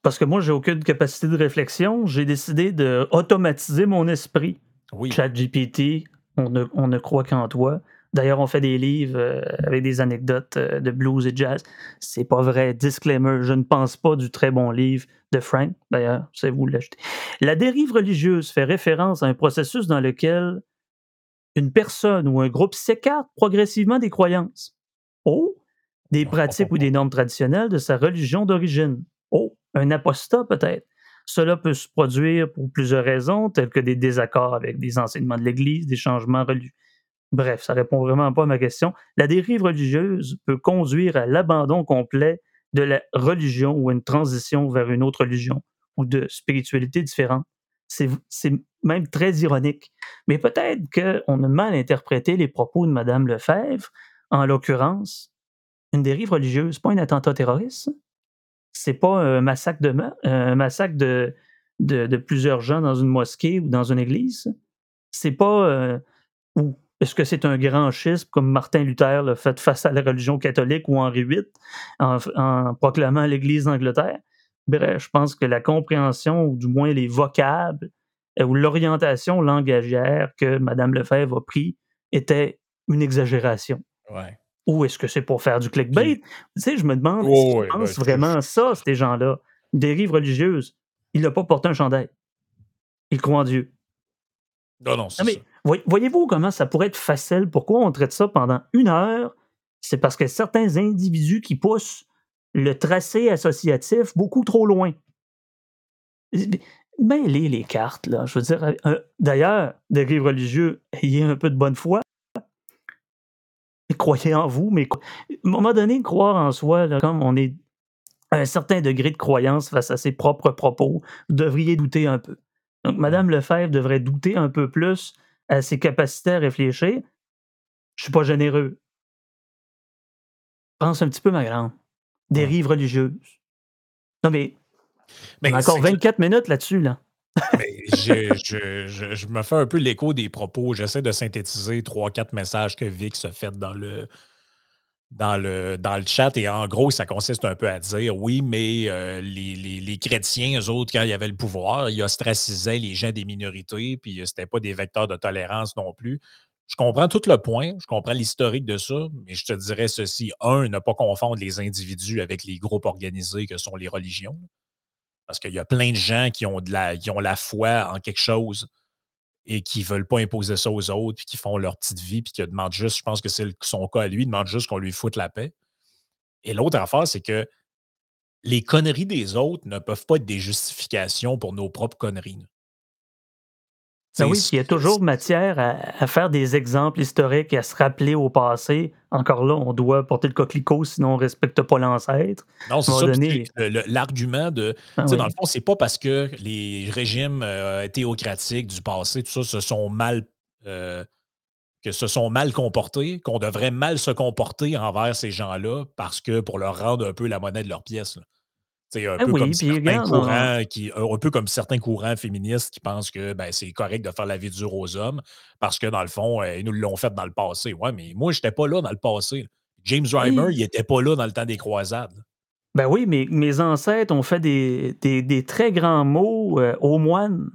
Parce que moi, j'ai aucune capacité de réflexion. J'ai décidé d'automatiser mon esprit. Oui. ChatGPT, on on ne croit qu'en toi. D'ailleurs, on fait des livres euh, avec des anecdotes euh, de blues et jazz. C'est pas vrai. Disclaimer, je ne pense pas du très bon livre de Frank. D'ailleurs, c'est vous l'acheter. La dérive religieuse fait référence à un processus dans lequel une personne ou un groupe s'écarte progressivement des croyances. Oh, des pratiques ou des normes traditionnelles de sa religion d'origine. Oh, un apostat peut-être. Cela peut se produire pour plusieurs raisons, telles que des désaccords avec des enseignements de l'Église, des changements religieux Bref, ça répond vraiment pas à ma question. La dérive religieuse peut conduire à l'abandon complet de la religion ou une transition vers une autre religion ou de spiritualité différente. C'est même très ironique. Mais peut-être qu'on a mal interprété les propos de Mme Lefebvre, en l'occurrence, une dérive religieuse, pas un attentat terroriste. C'est pas un massacre de, massacre de, plusieurs gens dans une mosquée ou dans une église. C'est pas. Euh, est-ce que c'est un grand schisme comme Martin Luther l'a fait face à la religion catholique ou Henri VIII en, en proclamant l'Église d'Angleterre? Bref, je pense que la compréhension, ou du moins les vocables, euh, ou l'orientation langagière que Mme Lefebvre a pris était une exagération. Ou est-ce que c'est pour faire du clickbait? Tu sais, je me demande, oh, pensent ben, vraiment ça, ces gens-là? Dérive religieuse. Il n'a pas porté un chandail. Il croit en Dieu. Non, non, c'est mais Voyez-vous comment ça pourrait être facile? Pourquoi on traite ça pendant une heure? C'est parce que certains individus qui poussent le tracé associatif beaucoup trop loin. Mêlez les cartes, là. Je veux dire, euh, d'ailleurs, des livres religieux, ayez un peu de bonne foi. Croyez en vous, mais à un moment donné, croire en soi, comme on est à un certain degré de croyance face à ses propres propos, vous devriez douter un peu. Donc, Mme Lefebvre devrait douter un peu plus à ses capacités à réfléchir. Je suis pas généreux. Pense un petit peu, ma grande. Dérive religieuse. Non, mais mais encore 24 minutes là-dessus, là. je, me fais un peu l'écho des propos. J'essaie de synthétiser trois, quatre messages que Vic se fait dans le, dans le, dans le chat. Et en gros, ça consiste un peu à dire oui, mais euh, les, chrétiens, eux autres, quand il y avait le pouvoir, ils ostracisaient les gens des minorités, puis c'était pas des vecteurs de tolérance non plus. Je comprends tout le point, je comprends l'historique de ça, mais je te dirais ceci. Un, ne pas confondre les individus avec les groupes organisés que sont les religions. Parce qu'il y a plein de gens qui ont, de la, qui ont la foi en quelque chose et qui ne veulent pas imposer ça aux autres, puis qui font leur petite vie, puis qui demandent juste, je pense que c'est son cas à lui, demande juste qu'on lui foute la paix. Et l'autre affaire, c'est que les conneries des autres ne peuvent pas être des justifications pour nos propres conneries. Ben oui, il y a toujours matière à, faire des exemples historiques et à se rappeler au passé. Encore là, on doit porter le coquelicot, sinon on ne respecte pas l'ancêtre. Non, c'est ça. L'argument de. Ah Dans le fond, c'est pas parce que les régimes euh, théocratiques du passé, tout ça, se sont mal. Euh, que se sont mal comportés, qu'on devrait mal se comporter envers ces gens-là parce que pour leur rendre un peu la monnaie de leur pièce. C'est un, ah peu comme certains courants qui, un peu comme certains courants féministes qui pensent que ben, c'est correct de faire la vie dure aux hommes parce que dans le fond, euh, ils nous l'ont fait dans le passé. Ouais, mais moi, je n'étais pas là dans le passé. James Reimer, il n'était pas là dans le temps des croisades. Ben oui, mais mes ancêtres ont fait des, des, très grands mots euh, aux moines.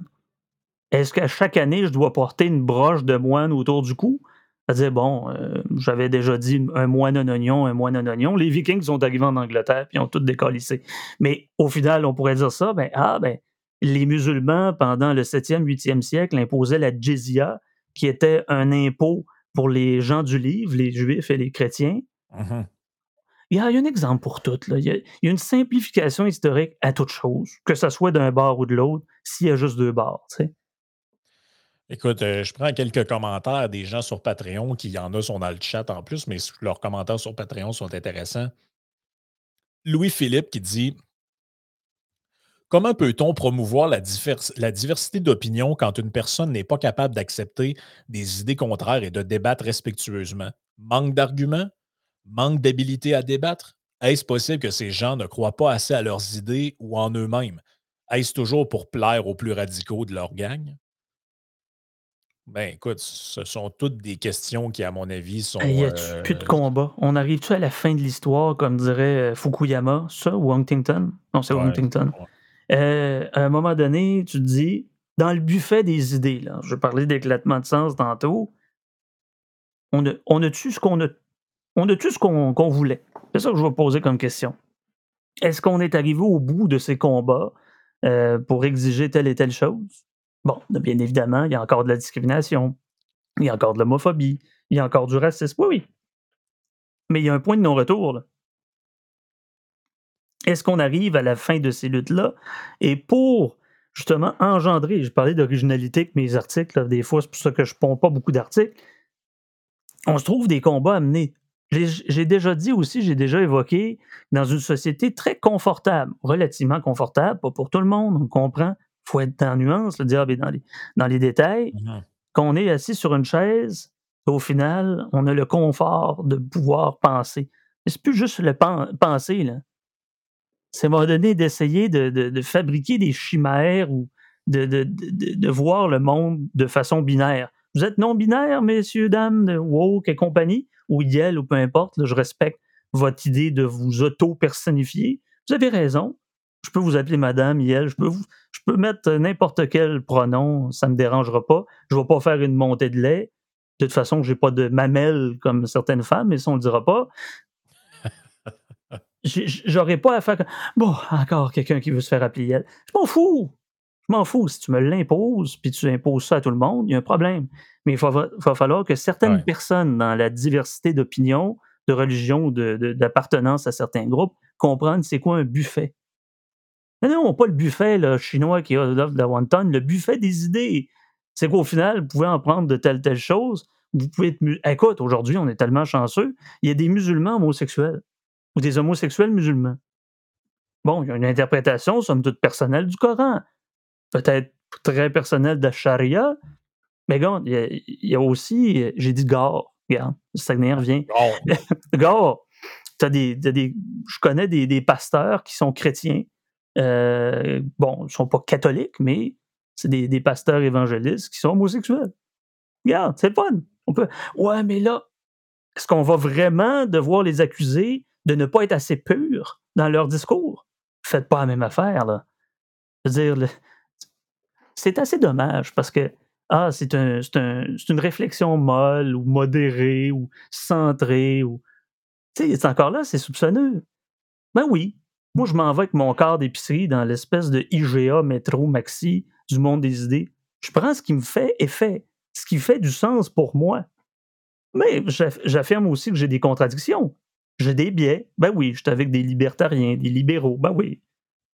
Est-ce qu'à chaque année, je dois porter une broche de moine autour du cou? C'est-à-dire, bon, euh, j'avais déjà dit un moine un oignon, un moine un oignon. Les Vikings sont arrivés en Angleterre puis ont tout décalissé. Mais au final, on pourrait dire ça, ben, ah, ben, les musulmans, pendant le 7e, 8e siècle, imposaient la jizya, qui était un impôt pour les gens du livre, les juifs et les chrétiens. Mm-hmm. Il, y a, un exemple pour tout. Il, y a, une simplification historique à toute chose, que ce soit d'un bord ou de l'autre, s'il y a juste deux bords. Tu sais. Écoute, euh, je prends quelques commentaires des gens sur Patreon, qui y en a, sont dans le chat en plus, mais leurs commentaires sur Patreon sont intéressants. Louis-Philippe qui dit Comment peut-on promouvoir la, la diversité d'opinions quand une personne n'est pas capable d'accepter des idées contraires et de débattre respectueusement? Manque d'arguments? Manque d'habilité à débattre? Est-ce possible que ces gens ne croient pas assez à leurs idées ou en eux-mêmes? Est-ce toujours pour plaire aux plus radicaux de leur gang? Ben écoute, ce sont toutes des questions qui, à mon avis, sont. Il n'y a plus de euh, combat? On arrive-tu à la fin de l'histoire, comme dirait euh, Fukuyama, ça, ou Huntington? Non, c'est Huntington. Euh, à un moment donné, tu te dis, dans le buffet des idées, là, je parlais d'éclatement de sens tantôt, on a, on a tué ce qu'on a. On a ce qu'on voulait? C'est ça que je vais poser comme question. Est-ce qu'on est arrivé au bout de ces combats pour exiger telle et telle chose? Bon, bien évidemment, il y a encore de la discrimination, il y a encore de l'homophobie, il y a encore du racisme. Oui, oui. Mais il y a un point de non-retour. Est-ce qu'on arrive à la fin de ces luttes-là? Et pour justement engendrer, je parlais d'originalité avec mes articles, des fois c'est pour ça que je ne ponds pas beaucoup d'articles, on se trouve des combats à mener j'ai déjà dit aussi, j'ai déjà évoqué, dans une société très confortable, relativement confortable, pas pour tout le monde, on comprend, faut être dans nuance, le diable est dans les, dans les détails, qu'on est assis sur une chaise, au final, on a le confort de pouvoir penser. Mais c'est plus juste le penser, là. C'est à un moment donné d'essayer de, de, de, fabriquer des chimères ou de, de, voir le monde de façon binaire. Vous êtes non-binaire, messieurs, dames, de woke et compagnie, ou Yel, ou peu importe, je respecte votre idée de vous auto-personnifier. Vous avez raison. Je peux vous appeler madame, Yel, je peux, vous, je peux mettre n'importe quel pronom, ça ne me dérangera pas. Je ne vais pas faire une montée de lait. De toute façon, je n'ai pas de mamelle comme certaines femmes, mais ça, on ne le dira pas. J'aurais pas à faire. Bon, encore quelqu'un qui veut se faire appeler Yel. Je m'en fous. Je m'en fous. Si tu me l'imposes, puis tu imposes ça à tout le monde, il y a un problème. Mais il va, falloir que certaines personnes dans la diversité d'opinions, de religion, d'appartenance à certains groupes comprennent c'est quoi un buffet. Mais non, pas le buffet là, chinois qui a l'offre de la wonton, le buffet des idées. C'est qu'au final, vous pouvez en prendre de telle telle chose. Vous pouvez être. Écoute, aujourd'hui, on est tellement chanceux. Il y a des musulmans homosexuels ou des homosexuels musulmans. Bon, il y a une interprétation, somme toute personnelle, du Coran peut-être très personnel de charia, mais regarde, il y, a aussi, j'ai dit gare, regarde, ça revient. Gare, as des, des, je connais des, pasteurs qui sont chrétiens. Euh, bon, ils sont pas catholiques, mais c'est des, pasteurs évangélistes qui sont homosexuels. Regarde, c'est fun. On peut. Ouais, mais là, est-ce qu'on va vraiment devoir les accuser de ne pas être assez purs dans leur discours? Faites pas la même affaire, là. Je veux dire, c'est assez dommage parce que ah, c'est un, une réflexion molle ou modérée ou centrée ou. Tu sais, encore là, c'est soupçonneux. Ben oui. Moi, je m'en vais avec mon corps d'épicerie dans l'espèce de IGA, métro, maxi du monde des idées. Je prends ce qui me fait effet, ce qui fait du sens pour moi. Mais j'affirme aussi que j'ai des contradictions. J'ai des biais. Ben oui, je suis avec des libertariens, des libéraux. Ben oui.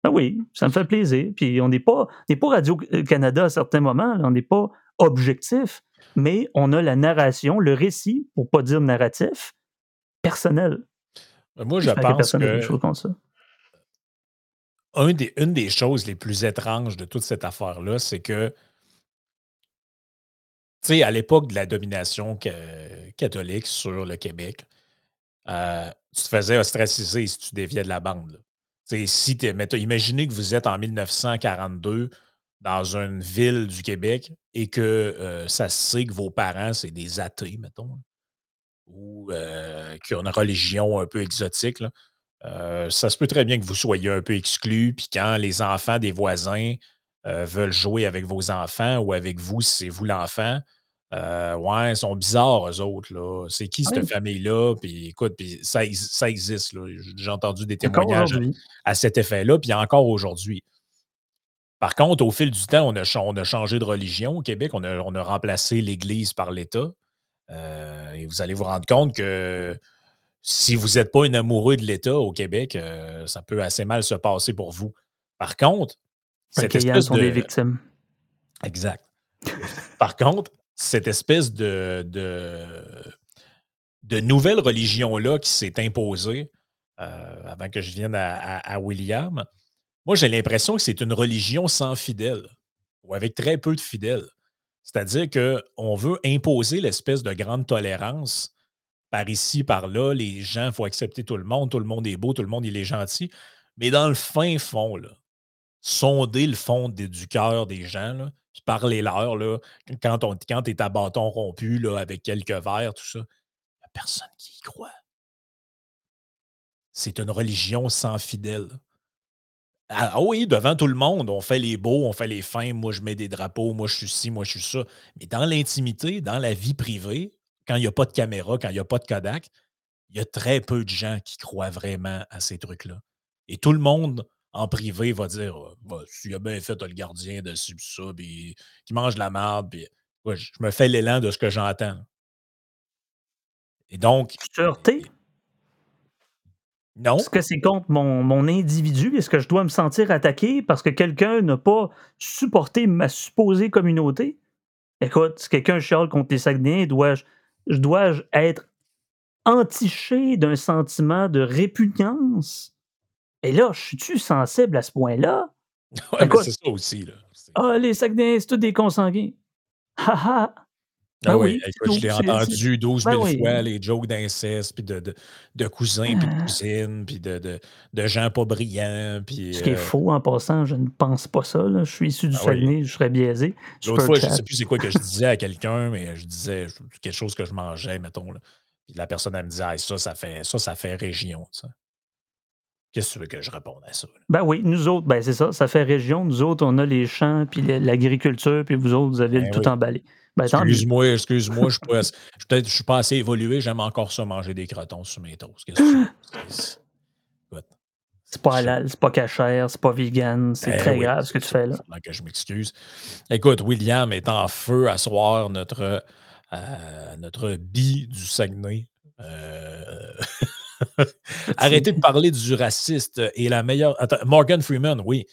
Ben oui, ça me fait plaisir. Puis on n'est pas, pas Radio-Canada à certains moments, on n'est pas objectif, mais on a la narration, le récit, pour pas dire narratif, personnel. Ben, moi, je pense que... des, une des choses les plus étranges de toute cette affaire-là, c'est que, tu sais, à l'époque de la domination catholique sur le Québec, euh, tu te faisais ostraciser si tu déviais de la bande si imaginez que vous êtes en 1942 dans une ville du Québec et que euh, ça se sait que vos parents, c'est des athées, mettons, ou euh, qui ont une religion un peu exotique. Euh, ça se peut très bien que vous soyez un peu exclu, puis quand les enfants des voisins veulent jouer avec vos enfants ou avec vous, si c'est vous l'enfant, euh, ouais, ils sont bizarres, eux autres. Là. C'est qui cette famille-là? Puis écoute, puis ça, ça existe. J'ai entendu des témoignages à, cet effet-là, puis encore aujourd'hui. Par contre, au fil du temps, on a, on a changé de religion au Québec. On a, on a remplacé l'Église par l'État. Euh, et vous allez vous rendre compte que si vous n'êtes pas un amoureux de l'État au Québec, euh, ça peut assez mal se passer pour vous. Par contre, cette espèce sont des victimes. Exact. Par contre, cette espèce de, de, nouvelle religion-là qui s'est imposée euh, avant que je vienne à, William, moi j'ai l'impression que c'est une religion sans fidèles ou avec très peu de fidèles. C'est-à-dire qu'on veut imposer l'espèce de grande tolérance par ici, par là. Les gens, il faut accepter tout le monde, tout le monde est beau, tout le monde il est gentil. Mais dans le fin fond, là, sonder le fond du cœur des gens, là, puis parlez-leur, là, quand, quand tu es à bâton rompu là, avec quelques verres, tout ça, il n'y a personne qui y croit. C'est une religion sans fidèles. Ah, ah oui, devant tout le monde, on fait les beaux, on fait les fins, moi je mets des drapeaux, moi je suis ci, moi je suis ça. Mais dans l'intimité, dans la vie privée, quand il n'y a pas de caméra, quand il n'y a pas de Kodak, il y a très peu de gens qui croient vraiment à ces trucs-là. Et tout le monde en privé, va dire bah, s'il a bien fait, le gardien de ça, puis qui mange la merde, puis je me fais l'élan de ce que j'entends. Et donc. Sûreté? Non. Est-ce que c'est contre mon, mon individu? Est-ce que je dois me sentir attaqué parce que quelqu'un n'a pas supporté ma supposée communauté? Écoute, si quelqu'un chiale contre les Saguenayens, dois-je dois être entiché d'un sentiment de répugnance? Et là, je suis-tu sensible à ce point-là? Ouais, mais c'est ça aussi. Là. Ah, les Saguenay, c'est tous des consanguins. Haha! Ah Ben oui, oui, écoute, je l'ai entendu 12 ben 000 oui. fois, les jokes d'inceste, puis de, de, de cousins, puis de Ah. cousines, puis de, de, de gens pas brillants. Puis, Ce qui est euh, faux en passant, je ne pense pas ça. là. Je suis issu du Ah oui. Je serais biaisé. L'autre fois, je ne sais plus c'est quoi que je disais à quelqu'un, mais je disais quelque chose que je mangeais, mettons. Là. Puis la personne, elle me disait Ah, ça, ça fait, ça, ça fait région. ça. Qu'est-ce que tu veux que je réponde à ça? là? Ben oui, nous autres, ben c'est ça, ça fait région. Nous autres, on a les champs, puis l'agriculture, puis vous autres, vous avez le Ben tout emballé. Ben. Excuse-moi, excuse-moi, je assez- je- peut-être je suis pas assez évolué, j'aime encore ça manger des crotons sur mes toasts. C'est- C'est pas halal, c'est pas cachère, c'est pas vegan, c'est Ben très oui, grave ce que tu fais là. Que je m'excuse. Écoute, William est en feu à soir, notre, euh, notre bi du Saguenay. Euh, Arrêtez de parler du raciste et la meilleure. Attends, Morgan Freeman, oui.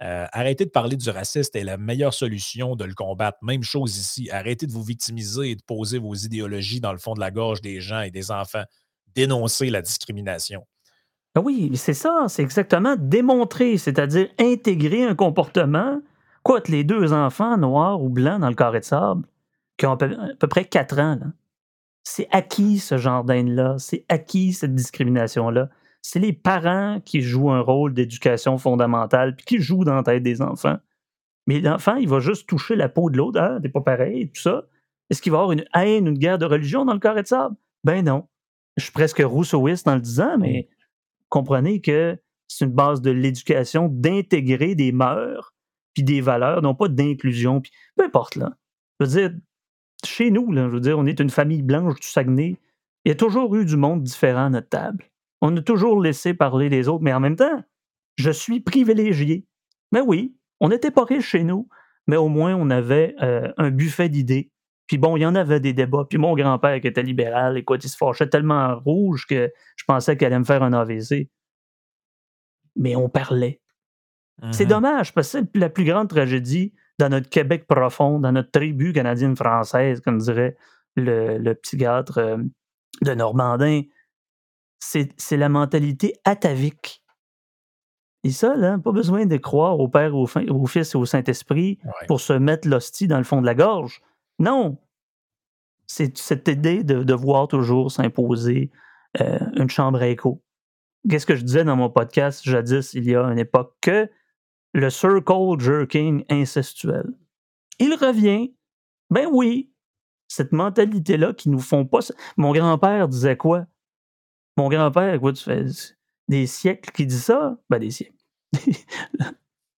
Euh, arrêtez de parler du raciste et la meilleure solution de le combattre. Même chose ici. Arrêtez de vous victimiser et de poser vos idéologies dans le fond de la gorge des gens et des enfants. Dénoncez la discrimination. Ben oui, c'est ça, c'est exactement démontrer, c'est-à-dire intégrer un comportement. Quoi, les deux enfants noirs ou blancs dans le carré de sable, qui ont à peu, près 4 ans, là, c'est acquis ce genre d'haine-là, c'est acquis cette discrimination-là. C'est les parents qui jouent un rôle d'éducation fondamentale, puis qui jouent dans la tête des enfants. Mais l'enfant, il va juste toucher la peau de l'autre, ah, t'es pas pareil, tout ça. Est-ce qu'il va y avoir une haine, une guerre de religion dans le carré de sable? Ben non. Je suis presque rousseauiste en le disant, mais comprenez que c'est une base de l'éducation d'intégrer des mœurs puis des valeurs, non pas d'inclusion. Puis peu importe, là. Je veux dire, chez nous, là, je veux dire, on est une famille blanche du Saguenay. Il y a toujours eu du monde différent à notre table. On a toujours laissé parler les autres, mais en même temps, je suis privilégié. Mais oui, on n'était pas riche chez nous, mais au moins on avait euh, un buffet d'idées. Puis bon, il y en avait des débats. Puis mon grand-père qui était libéral, écoute, il se fâchait tellement rouge que je pensais qu'elle allait me faire un AVC. Mais on parlait. C'est Mhm. dommage, parce que c'est la plus grande tragédie dans notre Québec profond, dans notre tribu canadienne-française, comme dirait le, le psychiatre euh, de Normandin. C'est la mentalité atavique. Et ça, là, pas besoin de croire au Père, au, Fin- au Fils et au Saint-Esprit Ouais. pour se mettre l'hostie dans le fond de la gorge. Non. C'est cette idée de devoir toujours s'imposer euh, une chambre à écho. Qu'est-ce que je disais dans mon podcast jadis, il y a une époque, que le circle jerking incestuel. Il revient. Ben oui, cette mentalité-là qui nous font pas. Mon grand-père disait quoi? Mon grand-père, écoute, ça fait des siècles qu'il dit ça. Ben des siècles.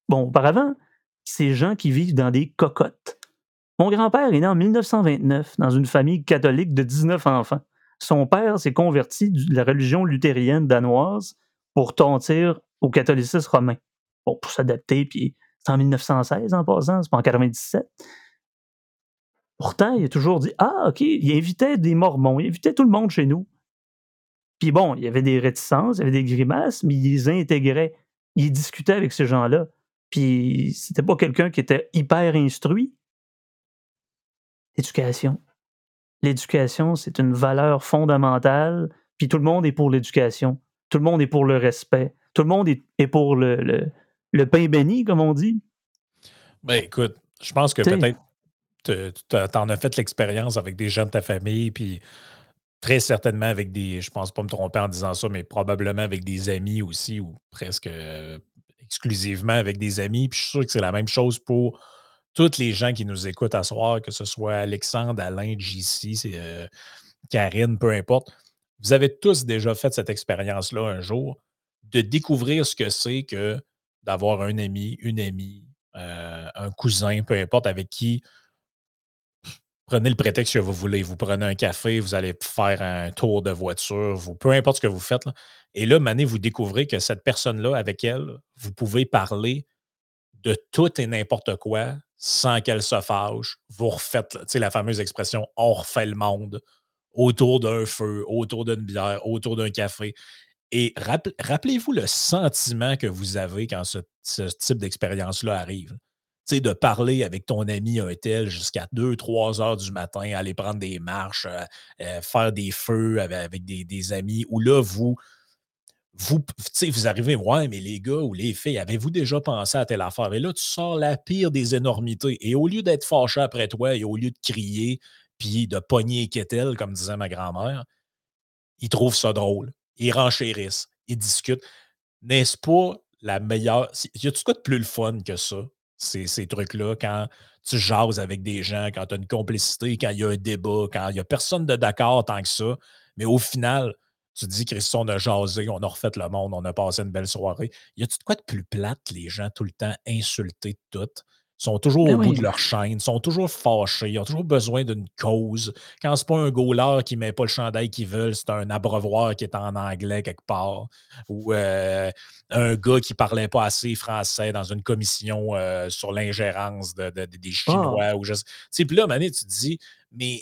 bon, auparavant, ces gens qui vivent dans des cocottes. Mon grand-père est né en 1929 dans une famille catholique de 19 enfants. Son père s'est converti de la religion luthérienne danoise pour tontir au catholicisme romain. Bon, pour s'adapter, puis c'est en 1916 en passant, c'est pas en 97. Pourtant, il a toujours dit Ah, OK, il invitait des Mormons, il invitait tout le monde chez nous. Puis bon, il y avait des réticences, il y avait des grimaces, mais il les intégrait. Il discutait avec ces gens-là. Puis c'était pas quelqu'un qui était hyper instruit. L'éducation. L'éducation, c'est une valeur fondamentale, puis tout le monde est pour l'éducation. Tout le monde est pour le respect. Tout le monde est, pour le, le, le pain béni, comme on dit. Ben, écoute, je pense que peut-être te- t'en as fait l'expérience avec des gens de ta famille, puis très certainement avec des, je pense pas me tromper en disant ça, mais probablement avec des amis aussi, ou presque euh, exclusivement avec des amis. Puis je suis sûr que c'est la même chose pour tous les gens qui nous écoutent à soir, que ce soit Alexandre, Alain, JC, euh, Karine, peu importe. Vous avez tous déjà fait cette expérience-là un jour, de découvrir ce que c'est que d'avoir un ami, une amie, euh, un cousin, peu importe, avec qui prenez le prétexte que vous voulez. Vous prenez un café, vous allez faire un tour de voiture, peu importe ce que vous faites. Et là, Mané, vous découvrez que cette personne-là, avec elle, vous pouvez parler de tout et n'importe quoi sans qu'elle se fâche. Vous refaites, la fameuse expression on refait le monde autour d'un feu, autour d'une bière, autour d'un café. Et rapp- rappelez-vous le sentiment que vous avez quand ce type d'expérience-là arrive. De parler avec ton ami un tel jusqu'à 2-3 heures du matin, aller prendre des marches, euh, euh, faire des feux avec, des, amis, où là, vous, vous, vous arrivez, ouais, mais les gars ou les filles, avez-vous déjà pensé à telle affaire? Et là, tu sors la pire des énormités. Et au lieu d'être fâché après toi et au lieu de crier, puis de pogner Kettel, comme disait ma grand-mère, ils trouvent ça drôle. Ils renchérissent, ils discutent. N'est-ce pas la meilleure. Y a-tu quoi de plus le fun que ça, ces, trucs-là, quand tu jases avec des gens, quand tu as une complicité, quand il y a un débat, quand il n'y a personne de d'accord tant que ça, mais au final, tu dis, Christian, on a jasé, on a refait le monde, on a passé une belle soirée. Y a-tu de quoi de plus plate, les gens, tout le temps insultés de tout? Sont toujours ben au bout de leur chaîne, sont toujours fâchés, ils ont toujours besoin d'une cause. Quand c'est pas un goaler qui met pas le chandail qu'ils veulent, c'est un abreuvoir qui est en anglais quelque part, ou euh, un gars qui parlait pas assez français dans une commission euh, sur l'ingérence de, des ah! Chinois. Ou juste... Puis là, Mané, tu te dis, mais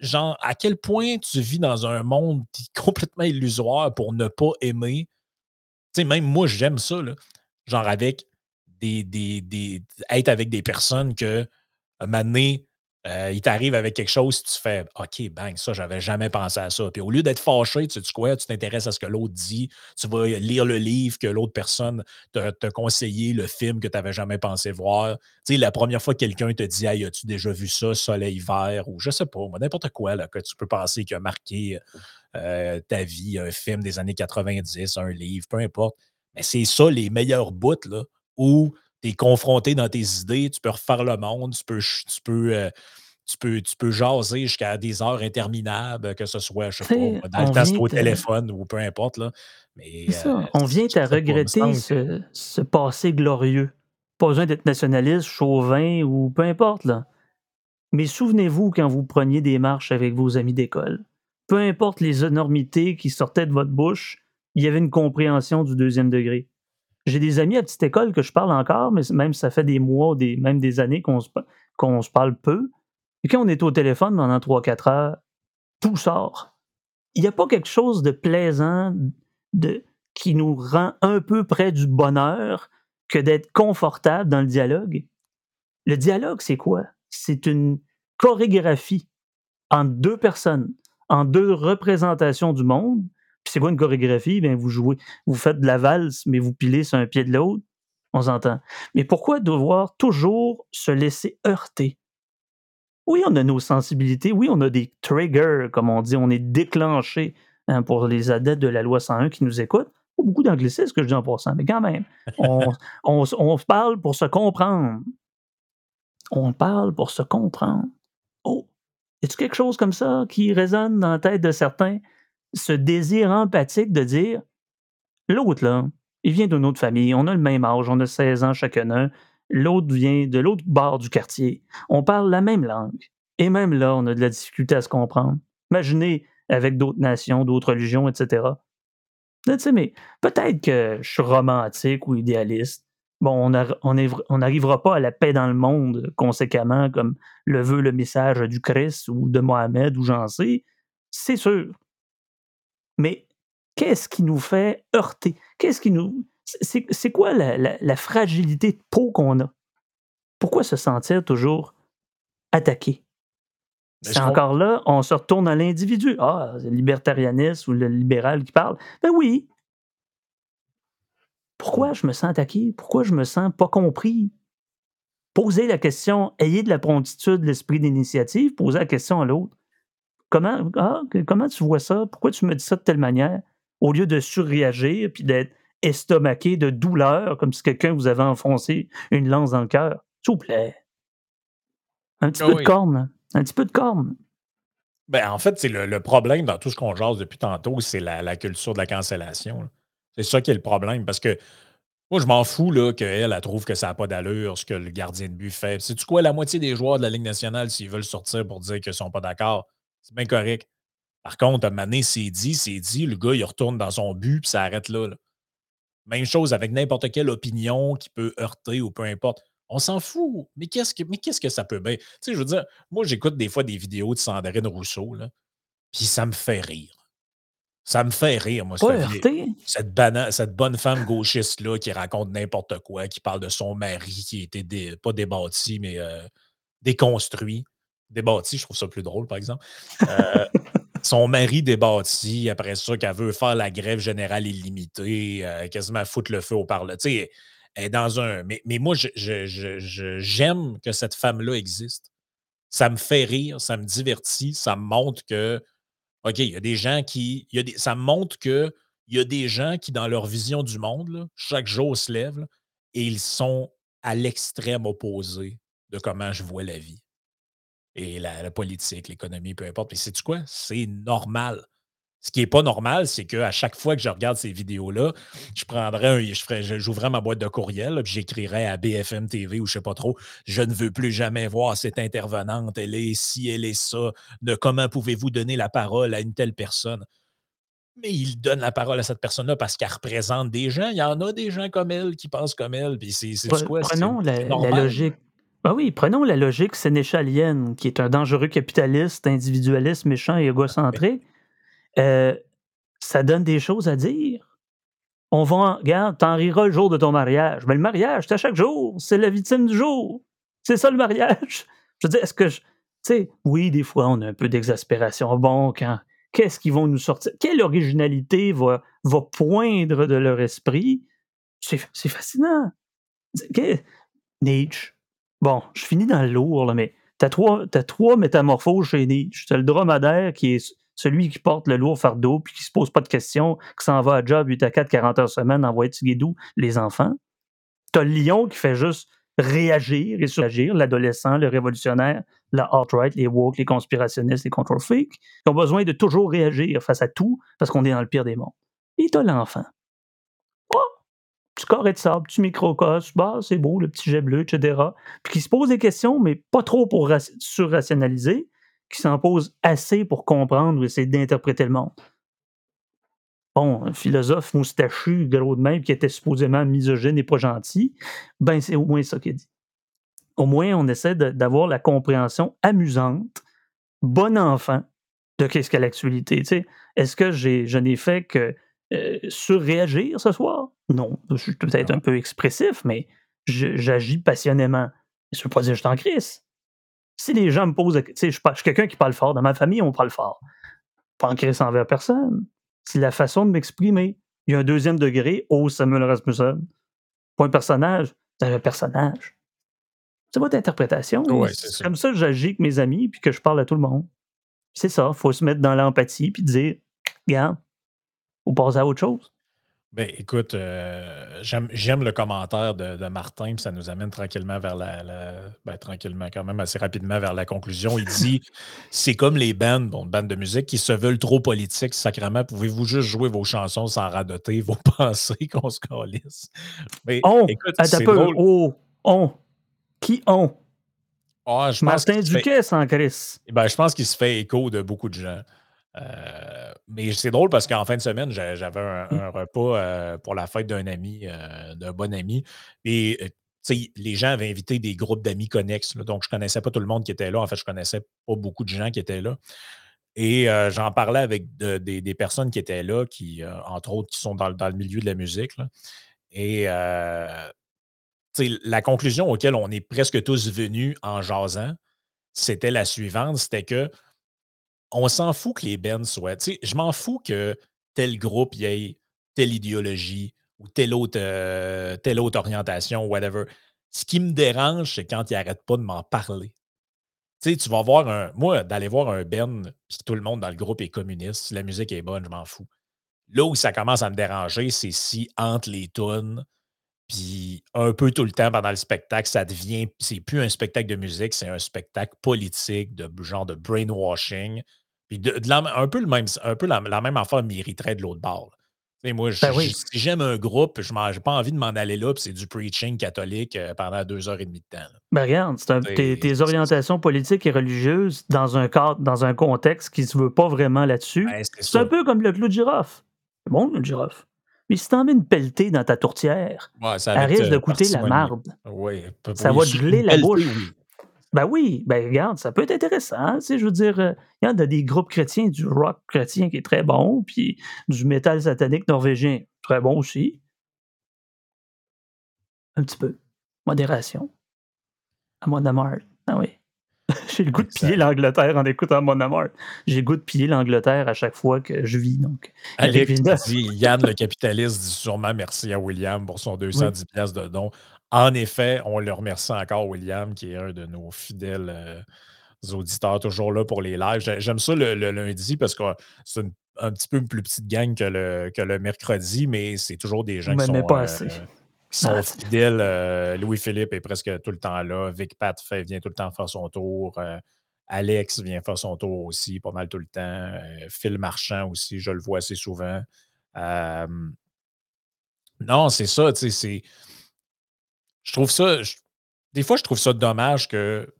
genre, à quel point tu vis dans un monde complètement illusoire pour ne pas aimer? Tu sais, même moi, j'aime ça, là. Genre avec être avec des personnes que, un moment donné, euh, il t'arrive avec quelque chose, tu fais OK, bang, ça, j'avais jamais pensé à ça. Puis au lieu d'être fâché, tu sais quoi, tu t'intéresses à ce que l'autre dit, tu vas lire le livre que l'autre personne t'a conseillé, le film que tu n'avais jamais pensé voir. Tu sais, la première fois que quelqu'un te dit Hey, as-tu déjà vu ça, soleil vert, ou je sais pas, n'importe quoi là, que tu peux penser qui a marqué euh, ta vie, un film des années 90, un livre, peu importe. Mais c'est ça les meilleurs bouts, là, où tu es confronté dans tes idées, tu peux refaire le monde, tu peux, tu peux, euh, tu peux, tu peux jaser jusqu'à des heures interminables, que ce soit, je sais pas, dans le temps, au téléphone ou peu importe. Là. Mais, euh, On vient à regretter ce, passé glorieux. Pas besoin d'être nationaliste, chauvin ou peu importe. Là. Mais souvenez-vous quand vous preniez des marches avec vos amis d'école. Peu importe les énormités qui sortaient de votre bouche, il y avait une compréhension du deuxième degré. J'ai des amis à petite école que je parle encore, mais même ça fait des mois, des, même des années qu'on se, qu'on se parle peu. Et quand on est au téléphone pendant 3-4 heures, tout sort. Il n'y a pas quelque chose de plaisant de, qui nous rend un peu près du bonheur que d'être confortable dans le dialogue? Le dialogue, c'est quoi? C'est une chorégraphie entre deux personnes, en deux représentations du monde, puis c'est quoi une chorégraphie? Bien, vous jouez, vous faites de la valse, mais vous pilez sur un pied de l'autre. On s'entend. Mais pourquoi devoir toujours se laisser heurter? Oui, on a nos sensibilités. Oui, on a des triggers, comme on dit. On est déclenché hein, pour les adeptes de la loi 101 qui nous écoutent. Pas beaucoup d'anglicisme que je dis en passant, mais quand même. On, on, on parle pour se comprendre. On parle pour se comprendre. Oh, y a-t-il quelque chose comme ça qui résonne dans la tête de certains? Ce désir empathique de dire l'autre, là, il vient d'une autre famille, on a le même âge, on a 16 ans chacun, l'autre vient de l'autre bord du quartier, on parle la même langue. Et même là, on a de la difficulté à se comprendre. Imaginez avec d'autres nations, d'autres religions, etc. mais peut-être que je suis romantique ou idéaliste. Bon, on n'arrivera pas à la paix dans le monde conséquemment, comme le veut le message du Christ ou de Mohamed ou j'en sais. C'est sûr. Mais qu'est-ce qui nous fait heurter? Qu'est-ce qui nous. C'est quoi la, fragilité de peau qu'on a? Pourquoi se sentir toujours attaqué? C'est encore là, on se retourne à l'individu. Ah, c'est le libertarianiste ou le libéral qui parle. Ben oui. Pourquoi je me sens attaqué? Pourquoi je me sens pas compris? Posez la question, ayez de la promptitude, l'esprit d'initiative, posez la question à l'autre. Comment, ah, comment tu vois ça? Pourquoi tu me dis ça de telle manière? Au lieu de surréagir puis d'être estomaqué de douleur, comme si quelqu'un vous avait enfoncé une lance dans le cœur. S'il vous plaît. Un petit ah peu de corne. Un petit peu de corne. Ben, en fait, c'est le, problème dans tout ce qu'on jase depuis tantôt, c'est la, culture de la cancellation. C'est ça qui est le problème. Parce que moi, je m'en fous qu'elle elle trouve que ça n'a pas d'allure, ce que le gardien de but fait. C'est-tu quoi, la moitié des joueurs de la Ligue nationale, s'ils veulent sortir pour dire qu'ils ne sont pas d'accord, c'est bien correct. Par contre, à un c'est dit, c'est dit, le gars, il retourne dans son but, puis ça arrête là, Même chose avec n'importe quelle opinion qui peut heurter ou peu importe. On s'en fout. Mais qu'est-ce que, mais qu'est-ce que ça peut bien? Tu sais, je veux dire, moi, j'écoute des fois des vidéos de Sandrine Rousseau, là, puis ça me fait rire. Ça me fait rire, moi, Pas cette, heurté. cette, bonne femme gauchiste-là qui raconte n'importe quoi, qui parle de son mari qui était dé- pas débattu, mais euh, déconstruit. Débattu, je trouve ça plus drôle, par exemple. Euh, son mari débattu, après ça, qu'elle veut faire la grève générale illimitée, euh, quasiment foutre le feu au parlement. Tu sais, elle est dans un. Mais, mais moi, je- je- je- je- j'aime que cette femme-là existe. Ça me fait rire, ça me divertit, ça me montre que OK, il y a des gens qui. il Y a des, ça me montre que il y a des gens qui, dans leur vision du monde, là, chaque jour se lèvent là, et ils sont à l'extrême opposé de comment je vois la vie. Et la, la politique, l'économie, peu importe. Et sais-tu quoi? C'est normal. Ce qui n'est pas normal, c'est qu'à chaque fois que je regarde ces vidéos-là, je prendrais un, je ferais, j'ouvrais ma boîte de courriel, là, puis j'écrirais à BFM TV ou je sais pas trop, je ne veux plus jamais voir cette intervenante, elle est ci, elle est ça, de comment pouvez-vous donner la parole à une telle personne. Mais il donne la parole à cette personne-là parce qu'elle représente des gens. Il y en a des gens comme elle qui pensent comme elle. Puis c'est c'est Pre- quoi? C'est Prenons la, c'est la logique. Ah oui, prenons la logique sénéchalienne, qui est un dangereux capitaliste, individualiste, méchant et égocentrique. Euh, ça donne des choses à dire. On va, regarde, t'en riras le jour de ton mariage. Mais le mariage, c'est à chaque jour. C'est la victime du jour. C'est ça le mariage. Je veux dire, est-ce que je. Tu sais, oui, des fois, on a un peu d'exaspération. Bon, quand. Qu'est-ce qu'ils vont nous sortir? Quelle originalité va, va poindre de leur esprit? C'est fascinant. Nietzsche. Bon, je finis dans le lourd, là, mais trois, t'as trois métamorphoses chez Nietzsche. T'as le dromadaire qui est celui qui porte le lourd fardeau puis qui se pose pas de questions, qui s'en va à job 8 à 4, 40 heures semaine, de guédou les enfants. T'as le lion qui fait juste réagir et suragir, l'adolescent, le révolutionnaire, la alt-right, les woke, les conspirationnistes, les control freaks, qui ont besoin de toujours réagir face à tout parce qu'on est dans le pire des mondes. Et t'as l'enfant. Petit carré de sable, petit microcosme, bah, c'est beau, le petit jet bleu, etc. Puis qui se pose des questions, mais pas trop pour surrationaliser, qui s'en pose assez pour comprendre ou essayer d'interpréter le monde. Bon, un philosophe moustachu, gros de même, qui était supposément misogyne et pas gentil, ben c'est au moins ça qu'il dit. Au moins, on essaie d'avoir la compréhension amusante, bon enfant, de qu'est-ce qu'est l'actualité. Est-ce que je n'ai fait que euh, surréagir ce soir? Non. Je suis peut-être un peu expressif, mais je- j'agis passionnément. Ça ne veut pas dire que je suis en crise. Si les gens me posent. Tu sais, je, je suis quelqu'un qui parle fort. Dans ma famille, on parle fort. Pas en crise envers personne. C'est la façon de m'exprimer. Il y a un deuxième degré. Oh, Samuel Rasmussen. Pas un personnage, c'est un personnage. C'est votre interprétation. Ouais, c'est comme ça que j'agis avec mes amis puis que je parle à tout le monde. C'est ça. Il faut se mettre dans l'empathie puis dire Regarde, faut passer à autre chose. Ben, écoute, euh, j'aime le commentaire de, de Martin, puis ça nous amène tranquillement vers la, la- ben, tranquillement, quand même assez rapidement vers la conclusion. Il dit c'est comme les bandes, bon, bandes de musique qui se veulent trop politiques, sacrément. Pouvez-vous juste jouer vos chansons sans radoter vos pensées qu'on se calisse? Mais On, écoute, c'est. Oh, on. Qui on? Ah, je Martin fait- Duquet sans Chris. Ben, je pense qu'il se fait écho de beaucoup de gens. Euh, mais c'est drôle parce qu'en fin de semaine, j'a- j'avais un, Mmh. un repas euh, pour la fête d'un ami, euh, d'un bon ami. Et les gens avaient invité des groupes d'amis connexes. là. donc, je ne connaissais pas tout le monde qui était là. En fait, je ne connaissais pas beaucoup de gens qui étaient là. Et j'en parlais avec de- des, des personnes qui étaient là, qui, entre autres, qui sont dans, le- dans le milieu de la musique. là. Et la conclusion auquel on est presque tous venus en jasant, c'était la suivante, c'était que on s'en fout que les bands soient. Tu sais, je m'en fous que tel groupe y ait telle idéologie ou telle autre, euh, telle autre orientation, whatever. Ce qui me dérange, c'est quand ils n'arrêtent pas de m'en parler. Tu sais, tu vas voir un. Moi, d'aller voir un band, puis tout le monde dans le groupe est communiste, si la musique est bonne, je m'en fous. Là où ça commence à me déranger, c'est si entre les tunes, puis un peu tout le temps pendant le spectacle, ça devient. C'est plus un spectacle de musique, c'est un spectacle politique, de genre de brainwashing. Puis de, de la- un peu, le même, un peu la, la même affaire mériterait de l'autre bord. Tu moi, je- Ben oui. je- si j'aime un groupe, je n'ai pas envie de m'en aller là, puis c'est du preaching catholique euh, pendant deux heures et demie de temps. là. Ben regarde, un- tes, orientations politiques et religieuses dans un cadre, dans un contexte qui ne se veut pas vraiment là-dessus. Ben, c'est un peu comme le clou de girofle. C'est bon, le clou de girofle. Mais si t'en mets une pelletée dans ta tourtière, Ouais, ça elle risque de euh, coûter la marde. Oui, Ça va geler la bouche. Ben oui, ben regarde, ça peut être intéressant. Tu sais, je veux dire, euh, il y en a des groupes chrétiens, du rock chrétien qui est très bon, puis du métal satanique norvégien, très bon aussi. Un petit peu. Modération. À mon amour. Ah oui. J'ai le goût de piller l'Angleterre en écoutant Mon Amour. J'ai le goût de piller l'Angleterre à chaque fois que je vis. Donc, Alex dit Yann le capitaliste dit sûrement merci à William pour son 210 pièces de don. En effet, on le remercie encore, William, qui est un de nos fidèles euh, auditeurs, toujours là pour les lives. J'aime ça le, lundi parce que c'est un petit peu une plus petite gang que le, que le mercredi, mais c'est toujours des gens qui sont, pas assez qui sont fidèles. Euh, Louis-Philippe est presque tout le temps là. Vic Pat fait, vient tout le temps faire son tour. Euh, Alex vient faire son tour aussi, pas mal tout le temps. Euh, Phil Marchand aussi, je le vois assez souvent. non, c'est ça, tu sais, Je trouve ça. des fois, je trouve ça dommage que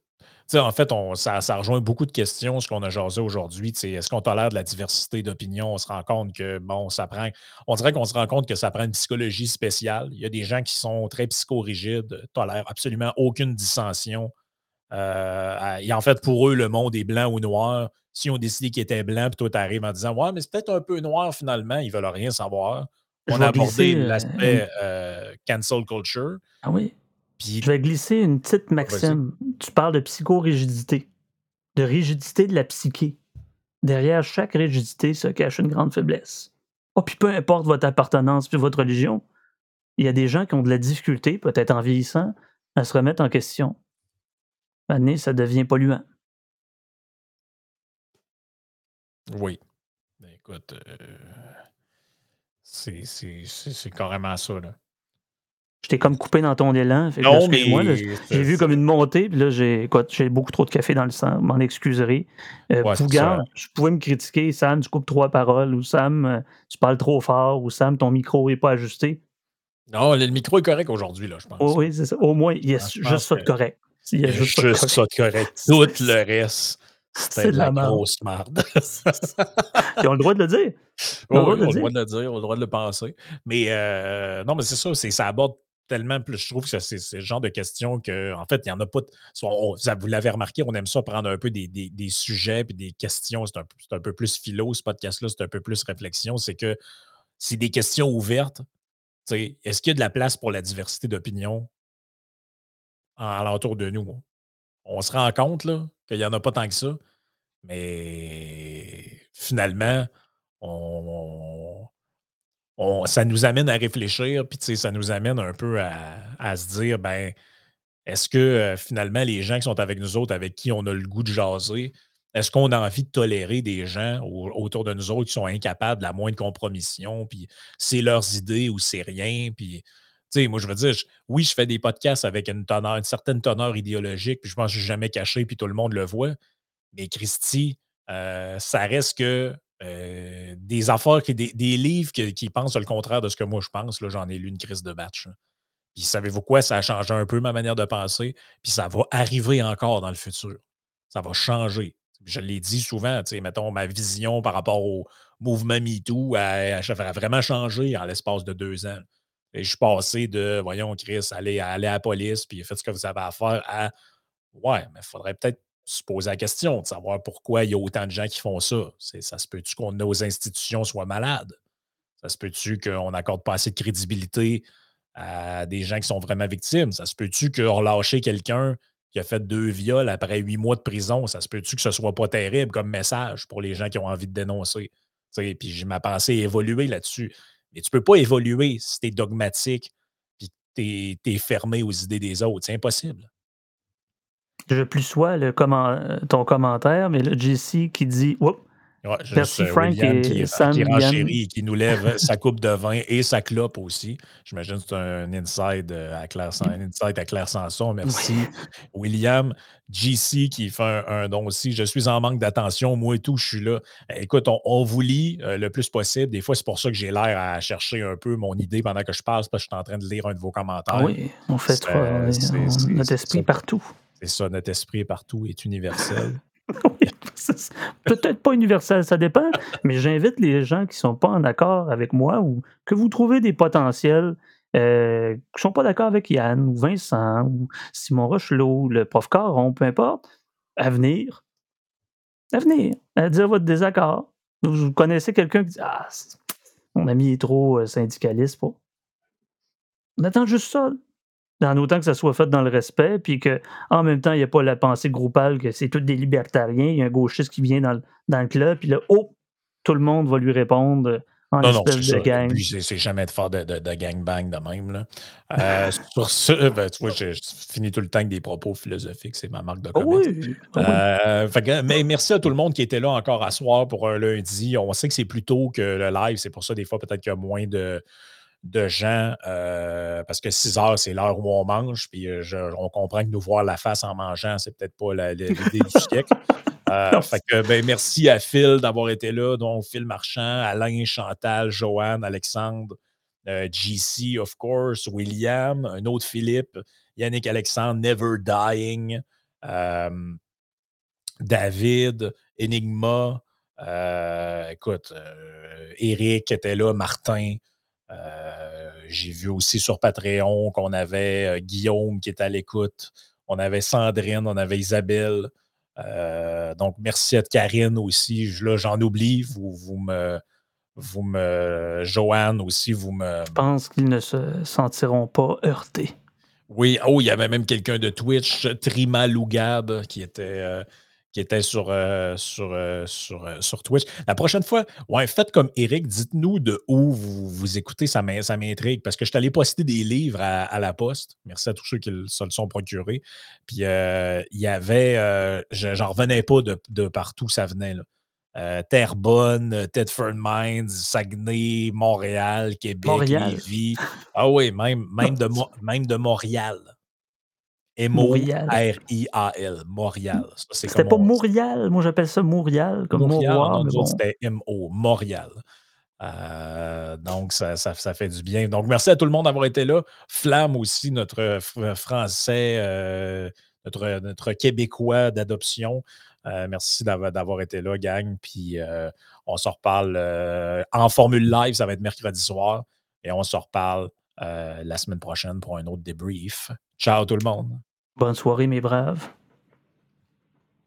en fait, on, ça, rejoint beaucoup de questions, ce qu'on a jasé aujourd'hui. Est-ce qu'on tolère de la diversité d'opinion? On se rend compte que, bon, ça prend. On dirait qu'on se rend compte que ça prend une psychologie spéciale. Il y a des gens qui sont très psychorigides, tolèrent absolument aucune dissension. Euh, et en fait, pour eux, le monde est blanc ou noir. Si on décidé qu'il était blanc, puis toi, tu arrives en disant Ouais, mais c'est peut-être un peu noir finalement, ils veulent rien savoir. On a abordé euh, l'aspect euh, cancel culture. Ah oui. Je vais glisser une petite maxime. Tu parles de psychorigidité, de rigidité de la psyché. Derrière chaque rigidité se cache une grande faiblesse. Oh, puis peu importe votre appartenance puis votre religion, il y a des gens qui ont de la difficulté, peut-être en vieillissant, à se remettre en question. Maintenant, ça devient polluant. Oui. Ben, écoute, euh, c'est carrément ça. Là. Je t'ai comme coupé dans ton élan. non, mais moi, j'ai vu comme une montée, puis là, j'ai beaucoup trop de café dans le sang. M'en excuserai. Euh, je pouvais me critiquer. Sam, tu coupes trois paroles, ou Sam, euh, tu parles trop fort, ou Sam, ton micro n'est pas ajusté. Non, le micro est correct aujourd'hui, là, je pense. Oh, oui, c'est ça. Au moins, il y a juste ça de correct. Il y a juste, ça de correct. Tout le reste. C'était de la, grosse merde. Ils ont le droit de le dire. Ils ont, le, droit de le dire, ils ont le droit de le penser. Mais euh, non, mais c'est ça, ça aborde tellement plus. Je trouve que c'est ce genre de questions que, en fait, il n'y en a pas. vous l'avez remarqué, on aime ça prendre un peu des, sujets et des questions. C'est un, peu plus philo, ce podcast-là, c'est un peu plus réflexion. C'est que c'est des questions ouvertes. Est-ce qu'il y a de la place pour la diversité d'opinion alentour de nous? On se rend compte qu'il n'y en a pas tant que ça, mais finalement, on, ça nous amène à réfléchir, puis ça nous amène un peu à, se dire, ben, est-ce que euh, finalement les gens qui sont avec nous autres, avec qui on a le goût de jaser, est-ce qu'on a envie de tolérer des gens autour de nous autres qui sont incapables de la moindre compromission, puis c'est leurs idées ou c'est rien, puis moi, je veux dire, oui, je fais des podcasts avec une, teneur, une certaine teneur idéologique, puis je pense que je jamais caché, puis tout le monde le voit. Mais Christy, euh, ça reste que euh, des affaires, des, livres qui, pensent le contraire de ce que moi je pense. Là, j'en ai lu une crise de batch. Puis savez-vous quoi? Ça a changé un peu ma manière de penser. Puis ça va arriver encore dans le futur. Ça va changer. Je l'ai dit souvent, mettons, ma vision par rapport au mouvement MeToo a, a vraiment changé en l'espace de deux ans. Et je suis passé de, voyons, Chris, aller à la police, puis faites ce que vous avez à faire, à Ouais, mais il faudrait peut-être se poser la question de savoir pourquoi il y a autant de gens qui font ça. Ça se peut-tu qu'on nos institutions soient malades? Ça se peut-tu qu'on n'accorde pas assez de crédibilité à des gens qui sont vraiment victimes? Ça se peut-tu que relâcher quelqu'un qui a fait deux viols après huit mois de prison, ça se peut-tu que ce soit pas terrible comme message pour les gens qui ont envie de dénoncer? puis ma pensée est évoluée là-dessus. Mais tu ne peux pas évoluer si tu es dogmatique et tu es, fermé aux idées des autres. C'est impossible je plus sois le comment, ton commentaire, mais le JC qui dit Merci Frank et qui, Sam qui renchérit, qui nous lève sa coupe de vin et sa clope aussi. J'imagine que c'est un inside à Claire, un inside à Claire Sanson. Merci. William, JC qui fait un, don aussi. Je suis en manque d'attention. Moi et tout, je suis là. Écoute, on, vous lit le plus possible. Des fois, c'est pour ça que j'ai l'air à chercher un peu mon idée pendant que je passe parce que je suis en train de lire un de vos commentaires. Oui, on fait trop. notre esprit partout. C'est ça, notre esprit partout est universel. Peut-être pas universel, ça dépend, mais j'invite les gens qui ne sont pas en accord avec moi ou que vous trouvez des potentiels euh, qui ne sont pas d'accord avec Yann ou Vincent ou Simon Rochelot, le prof Caron, peu importe, à venir, à venir, à dire votre désaccord. Vous connaissez quelqu'un qui dit Ah, mon ami est trop euh, syndicaliste. Pour... On attend juste ça. En autant que ça soit fait dans le respect, puis qu'en même temps, il n'y a pas la pensée groupale que c'est tous des libertariens. Il y a un gauchiste qui vient dans, dans le club, puis là, oh, tout le monde va lui répondre non, non, c'est jamais de faire de, de, de gangbang de même. Là. Euh, sur ce, ben, tu vois, je, finis tout le temps avec des propos philosophiques, c'est ma marque de oh commerce. Ah oui. Euh, mais merci à tout le monde qui était là encore à soir pour un lundi. On sait que c'est plus tôt que le live, c'est pour ça des fois peut-être qu'il y a moins de, de gens, euh, parce que 6 heures, c'est l'heure où on mange, puis on comprend que nous voir la face en mangeant, c'est peut-être pas l'idée du siècle. Euh, fait que, ben, merci à Phil d'avoir été là, donc Phil Marchand, Alain, Chantal, Joanne, Alexandre, euh, GC, of course, William, un autre Philippe, Yannick Alexandre, Never Dying, euh, David, Enigma, écoute, Eric était là, Martin. J'ai vu aussi sur Patreon qu'on avait Guillaume qui était à l'écoute. On avait Sandrine, on avait Isabelle. Euh, donc, merci à Karine aussi. Là, j'en oublie. Vous, vous me. Vous me. Joanne aussi, vous me. Je pense qu'ils ne se sentiront pas heurtés. Oui, oh, il y avait même quelqu'un de Twitch, Trima Lougab, qui était. Euh, qui était sur, euh, sur, euh, sur, euh, sur Twitch. La prochaine fois, ouais, faites comme Eric, dites-nous de où vous, vous écoutez, ça m'intrigue, parce que je suis allé poster des livres à, la poste. Merci à tous ceux qui se le sont procurés. Puis il y avait, j'en revenais pas de, de, partout ça venait. Là. Terrebonne, Tedford Mines, Saguenay, Montréal, Québec, Montréal. Lévis. Ah oui, même, même, de, même de Montréal. M-O-R-I-A-L, Montréal. C'était pas Montréal, moi j'appelle ça Montréal, comme Montréal. C'était M-O, Montréal. Euh, donc, ça, ça, fait du bien. Donc, merci à tout le monde d'avoir été là. Flamme aussi, notre français, euh, notre, notre Québécois d'adoption. Euh, merci d'avoir été là, gang. Puis, on se reparle en formule live, ça va être mercredi soir. Et on se reparle la semaine prochaine pour un autre débrief. Ciao tout le monde. Bonne soirée, mes braves.